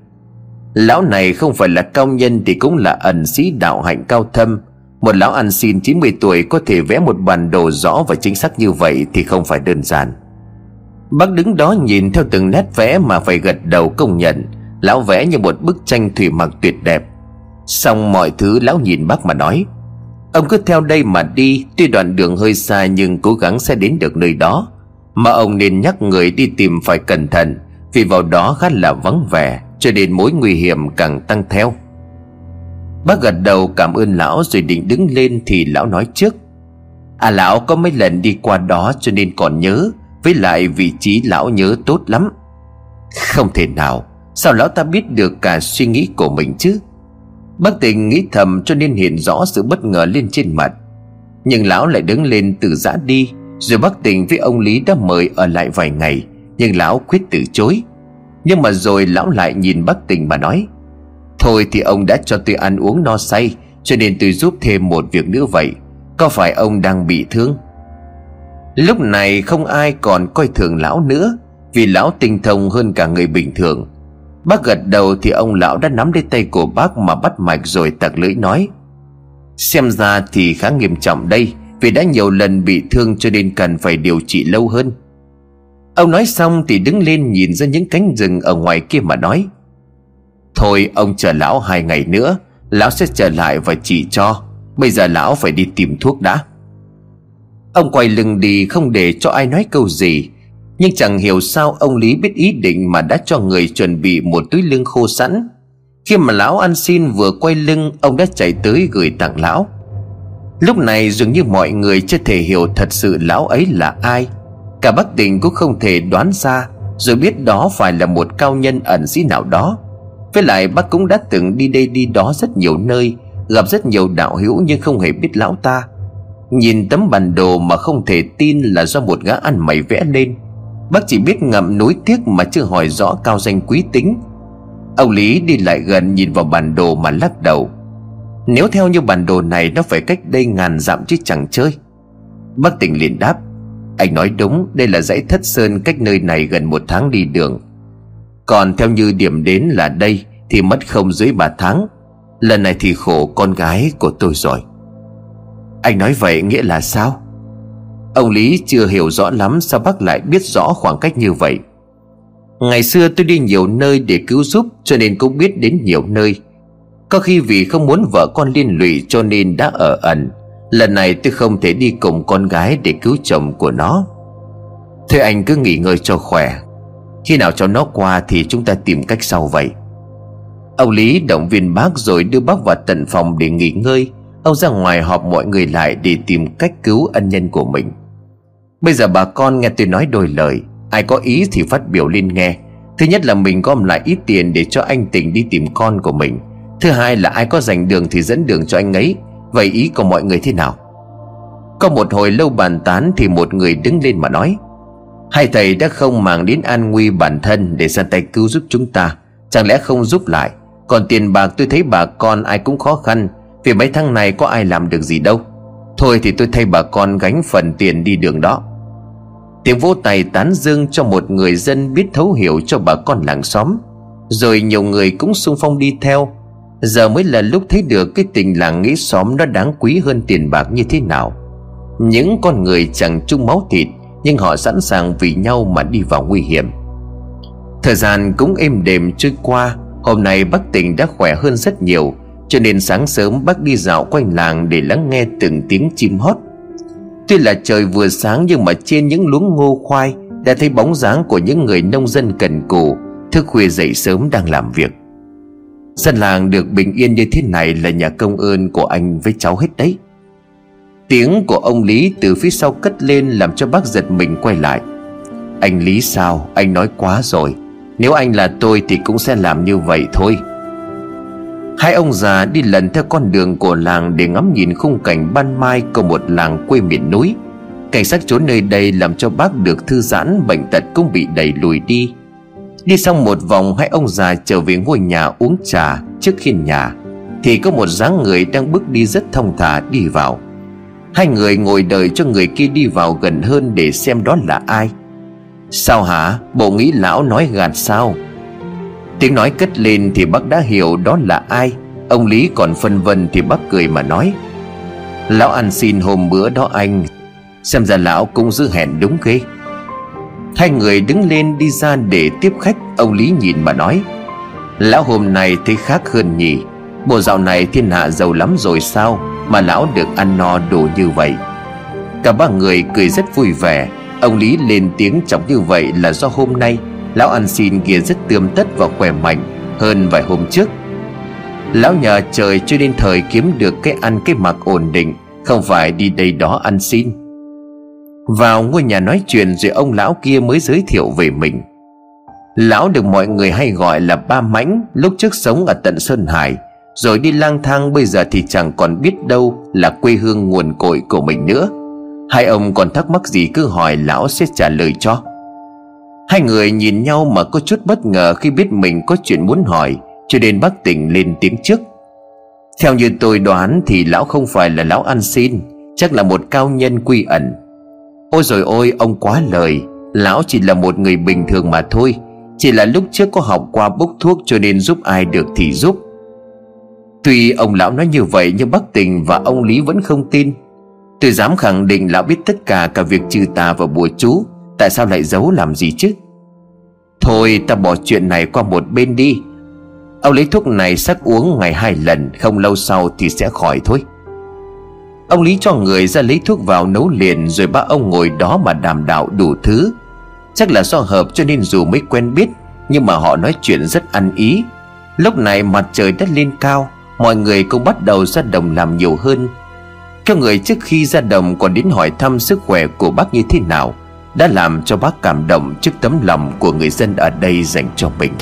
Lão này không phải là cao nhân Thì cũng là ẩn sĩ đạo hạnh cao thâm. Một lão ăn xin 90 tuổi Có thể vẽ một bản đồ rõ và chính xác như vậy Thì không phải đơn giản. Bác đứng đó nhìn theo từng nét vẽ Mà phải gật đầu công nhận. Lão vẽ như một bức tranh thủy mặc tuyệt đẹp. Xong mọi thứ, lão nhìn bác mà nói, Ông cứ theo đây mà đi, Tuy đoạn đường hơi xa nhưng cố gắng sẽ đến được nơi đó. Mà ông nên nhắc người đi tìm phải cẩn thận, Vì vào đó khá là vắng vẻ, cho nên mối nguy hiểm càng tăng theo. Bác gật đầu cảm ơn lão rồi định đứng lên thì lão nói trước À lão có mấy lần đi qua đó cho nên còn nhớ, Với lại vị trí lão nhớ tốt lắm. Không thể nào Sao lão ta biết được cả suy nghĩ của mình chứ? Bác tình nghĩ thầm cho nên hiện rõ sự bất ngờ lên trên mặt. Nhưng lão lại đứng lên từ giã đi, Rồi bác tình với ông Lý đã mời ở lại vài ngày, Nhưng lão quyết từ chối. Nhưng mà rồi lão lại nhìn bác tình mà nói, Thôi thì ông đã cho tôi ăn uống no say, Cho nên tôi giúp thêm một việc nữa vậy. Có phải ông đang bị thương? Lúc này không ai còn coi thường lão nữa, Vì lão tinh thông hơn cả người bình thường. Bác gật đầu thì ông lão đã nắm lấy tay của bác mà bắt mạch rồi tặc lưỡi nói. Xem ra thì khá nghiêm trọng đây, Vì đã nhiều lần bị thương cho nên cần phải điều trị lâu hơn. Ông nói xong thì đứng lên nhìn ra những cánh rừng ở ngoài kia mà nói. Thôi ông chờ lão hai ngày nữa, Lão sẽ trở lại và chỉ cho. Bây giờ lão phải đi tìm thuốc đã. Ông quay lưng đi không để cho ai nói câu gì. Nhưng chẳng hiểu sao ông Lý biết ý định mà đã cho người chuẩn bị một túi lưng khô sẵn. Khi mà lão ăn xin vừa quay lưng, Ông đã chạy tới gửi tặng lão. Lúc này dường như mọi người chưa thể hiểu thật sự lão ấy là ai. Cả Bắc Tình cũng không thể đoán ra, Rồi biết đó phải là một cao nhân ẩn sĩ nào đó. Với lại bác cũng đã từng đi đây đi đó rất nhiều nơi, Gặp rất nhiều đạo hữu nhưng không hề biết lão ta. Nhìn tấm bản đồ mà không thể tin là do một gã ăn mày vẽ lên. Bác chỉ biết ngậm nối tiếc mà chưa hỏi rõ cao danh quý tính. Ông Lý đi lại gần nhìn vào bản đồ mà lắc đầu. Nếu theo như bản đồ này, Nó phải cách đây ngàn dặm chứ chẳng chơi. Bác tỉnh liền đáp, Anh nói đúng, Đây là dãy thất sơn cách nơi này gần một tháng đi đường. Còn theo như điểm đến là đây, Thì mất không dưới ba tháng. Lần này thì khổ con gái của tôi rồi. Anh nói vậy nghĩa là sao? Ông Lý chưa hiểu rõ lắm Sao bác lại biết rõ khoảng cách như vậy. Ngày xưa tôi đi nhiều nơi để cứu giúp, Cho nên cũng biết đến nhiều nơi. Có khi vì không muốn vợ con liên lụy Cho nên đã ở ẩn. Lần này tôi không thể đi cùng con gái Để cứu chồng của nó. Thế anh cứ nghỉ ngơi cho khỏe. Khi nào cho nó qua Thì chúng ta tìm cách sau vậy. Ông Lý động viên bác rồi đưa bác vào tận phòng để nghỉ ngơi. Ông ra ngoài họp mọi người lại để tìm cách cứu ân nhân của mình. Bây giờ bà con nghe tôi nói đôi lời, Ai có ý thì phát biểu lên nghe. Thứ nhất là mình gom lại ít tiền để cho anh Tình đi tìm con của mình. Thứ hai là ai có dành đường thì dẫn đường cho anh ấy. Vậy ý của mọi người thế nào? Có một hồi lâu bàn tán thì một người đứng lên mà nói, Hai thầy đã không màng đến an nguy bản thân để ra tay cứu giúp chúng ta. Chẳng lẽ không giúp lại? Còn tiền bạc tôi thấy bà con ai cũng khó khăn. Vì mấy tháng này có ai làm được gì đâu. Thôi thì tôi thay bà con gánh phần tiền đi đường đó. Tiếng vỗ tay tán dương cho một người dân biết thấu hiểu cho bà con làng xóm. Rồi nhiều người cũng xung phong đi theo. Giờ mới là lúc thấy được cái tình làng nghĩ xóm nó đáng quý hơn tiền bạc như thế nào. Những con người chẳng chung máu thịt, Nhưng họ sẵn sàng vì nhau mà đi vào nguy hiểm. Thời gian cũng êm đềm trôi qua, Hôm nay bác tỉnh đã khỏe hơn rất nhiều, Cho nên sáng sớm bác đi dạo quanh làng để lắng nghe từng tiếng chim hót. Tuy là trời vừa sáng nhưng mà trên những luống ngô khoai Đã thấy bóng dáng của những người nông dân cần cù. Thức khuya dậy sớm đang làm việc. Dân làng được bình yên như thế này là nhà công ơn của anh với cháu hết đấy. Tiếng của ông Lý từ phía sau cất lên làm cho bác giật mình quay lại. Anh Lý sao? Anh nói quá rồi. Nếu anh là tôi thì cũng sẽ làm như vậy thôi. Hai ông già đi lần theo con đường của làng để ngắm nhìn khung cảnh ban mai của một làng quê miền núi Cảnh sát trốn nơi đây làm cho bác được thư giãn, bệnh tật cũng bị đẩy lùi đi Đi xong một vòng, hai ông già trở về ngôi nhà uống trà trước hiên nhà, Thì có một dáng người đang bước đi rất thông thả đi vào Hai người ngồi đợi cho người kia đi vào gần hơn để xem đó là ai Sao hả? Bộ nghĩ lão nói gạt sao? Tiếng nói cất lên thì bác đã hiểu đó là ai. Ông Lý còn phân vân thì bác cười mà nói, Lão ăn xin hôm bữa đó anh, Xem ra lão cũng giữ hẹn đúng ghê. Hai người đứng lên đi ra để tiếp khách, Ông Lý nhìn mà nói, Lão hôm nay thấy khác hơn nhỉ. Bộ dạo này thiên hạ giàu lắm rồi sao Mà lão được ăn no đủ như vậy? Cả ba người cười rất vui vẻ. Ông Lý lên tiếng chọc như vậy là do hôm nay Lão ăn xin kia rất tươm tất và khỏe mạnh Hơn vài hôm trước. Lão nhờ trời cho nên thời kiếm được cái ăn cái mặc ổn định, Không phải đi đây đó ăn xin. Vào ngôi nhà nói chuyện rồi ông lão kia mới giới thiệu về mình. Lão được mọi người hay gọi là ba mãnh Lúc trước sống ở tận Sơn Hải, Rồi đi lang thang bây giờ thì chẳng còn biết đâu Là quê hương nguồn cội của mình nữa. Hai ông còn thắc mắc gì cứ hỏi lão sẽ trả lời cho. Hai người nhìn nhau mà có chút bất ngờ khi biết mình có chuyện muốn hỏi, Cho nên bác tỉnh lên tiếng trước. Theo như tôi đoán thì lão không phải là lão ăn xin, Chắc là một cao nhân quy ẩn. Ôi rồi ôi, ông quá lời, Lão chỉ là một người bình thường mà thôi, Chỉ là lúc trước có học qua bốc thuốc cho nên giúp ai được thì giúp. Tuy ông lão nói như vậy nhưng bác tình và ông Lý vẫn không tin. Tôi dám khẳng định lão biết tất cả cả việc trừ tà và bùa chú, Tại sao lại giấu làm gì chứ? Thôi ta bỏ chuyện này qua một bên đi. Ông lấy thuốc này sắc uống ngày hai lần, Không lâu sau thì sẽ khỏi thôi. Ông Lý cho người ra lấy thuốc vào nấu liền, Rồi ba ông ngồi đó mà đàm đạo đủ thứ. Chắc là do hợp cho nên dù mới quen biết, Nhưng mà họ nói chuyện rất ăn ý. Lúc này mặt trời đã lên cao, Mọi người cũng bắt đầu ra đồng làm nhiều hơn. Các người trước khi ra đồng còn đến hỏi thăm sức khỏe của bác như thế nào đã làm cho bác cảm động trước tấm lòng của người dân ở đây dành cho mình.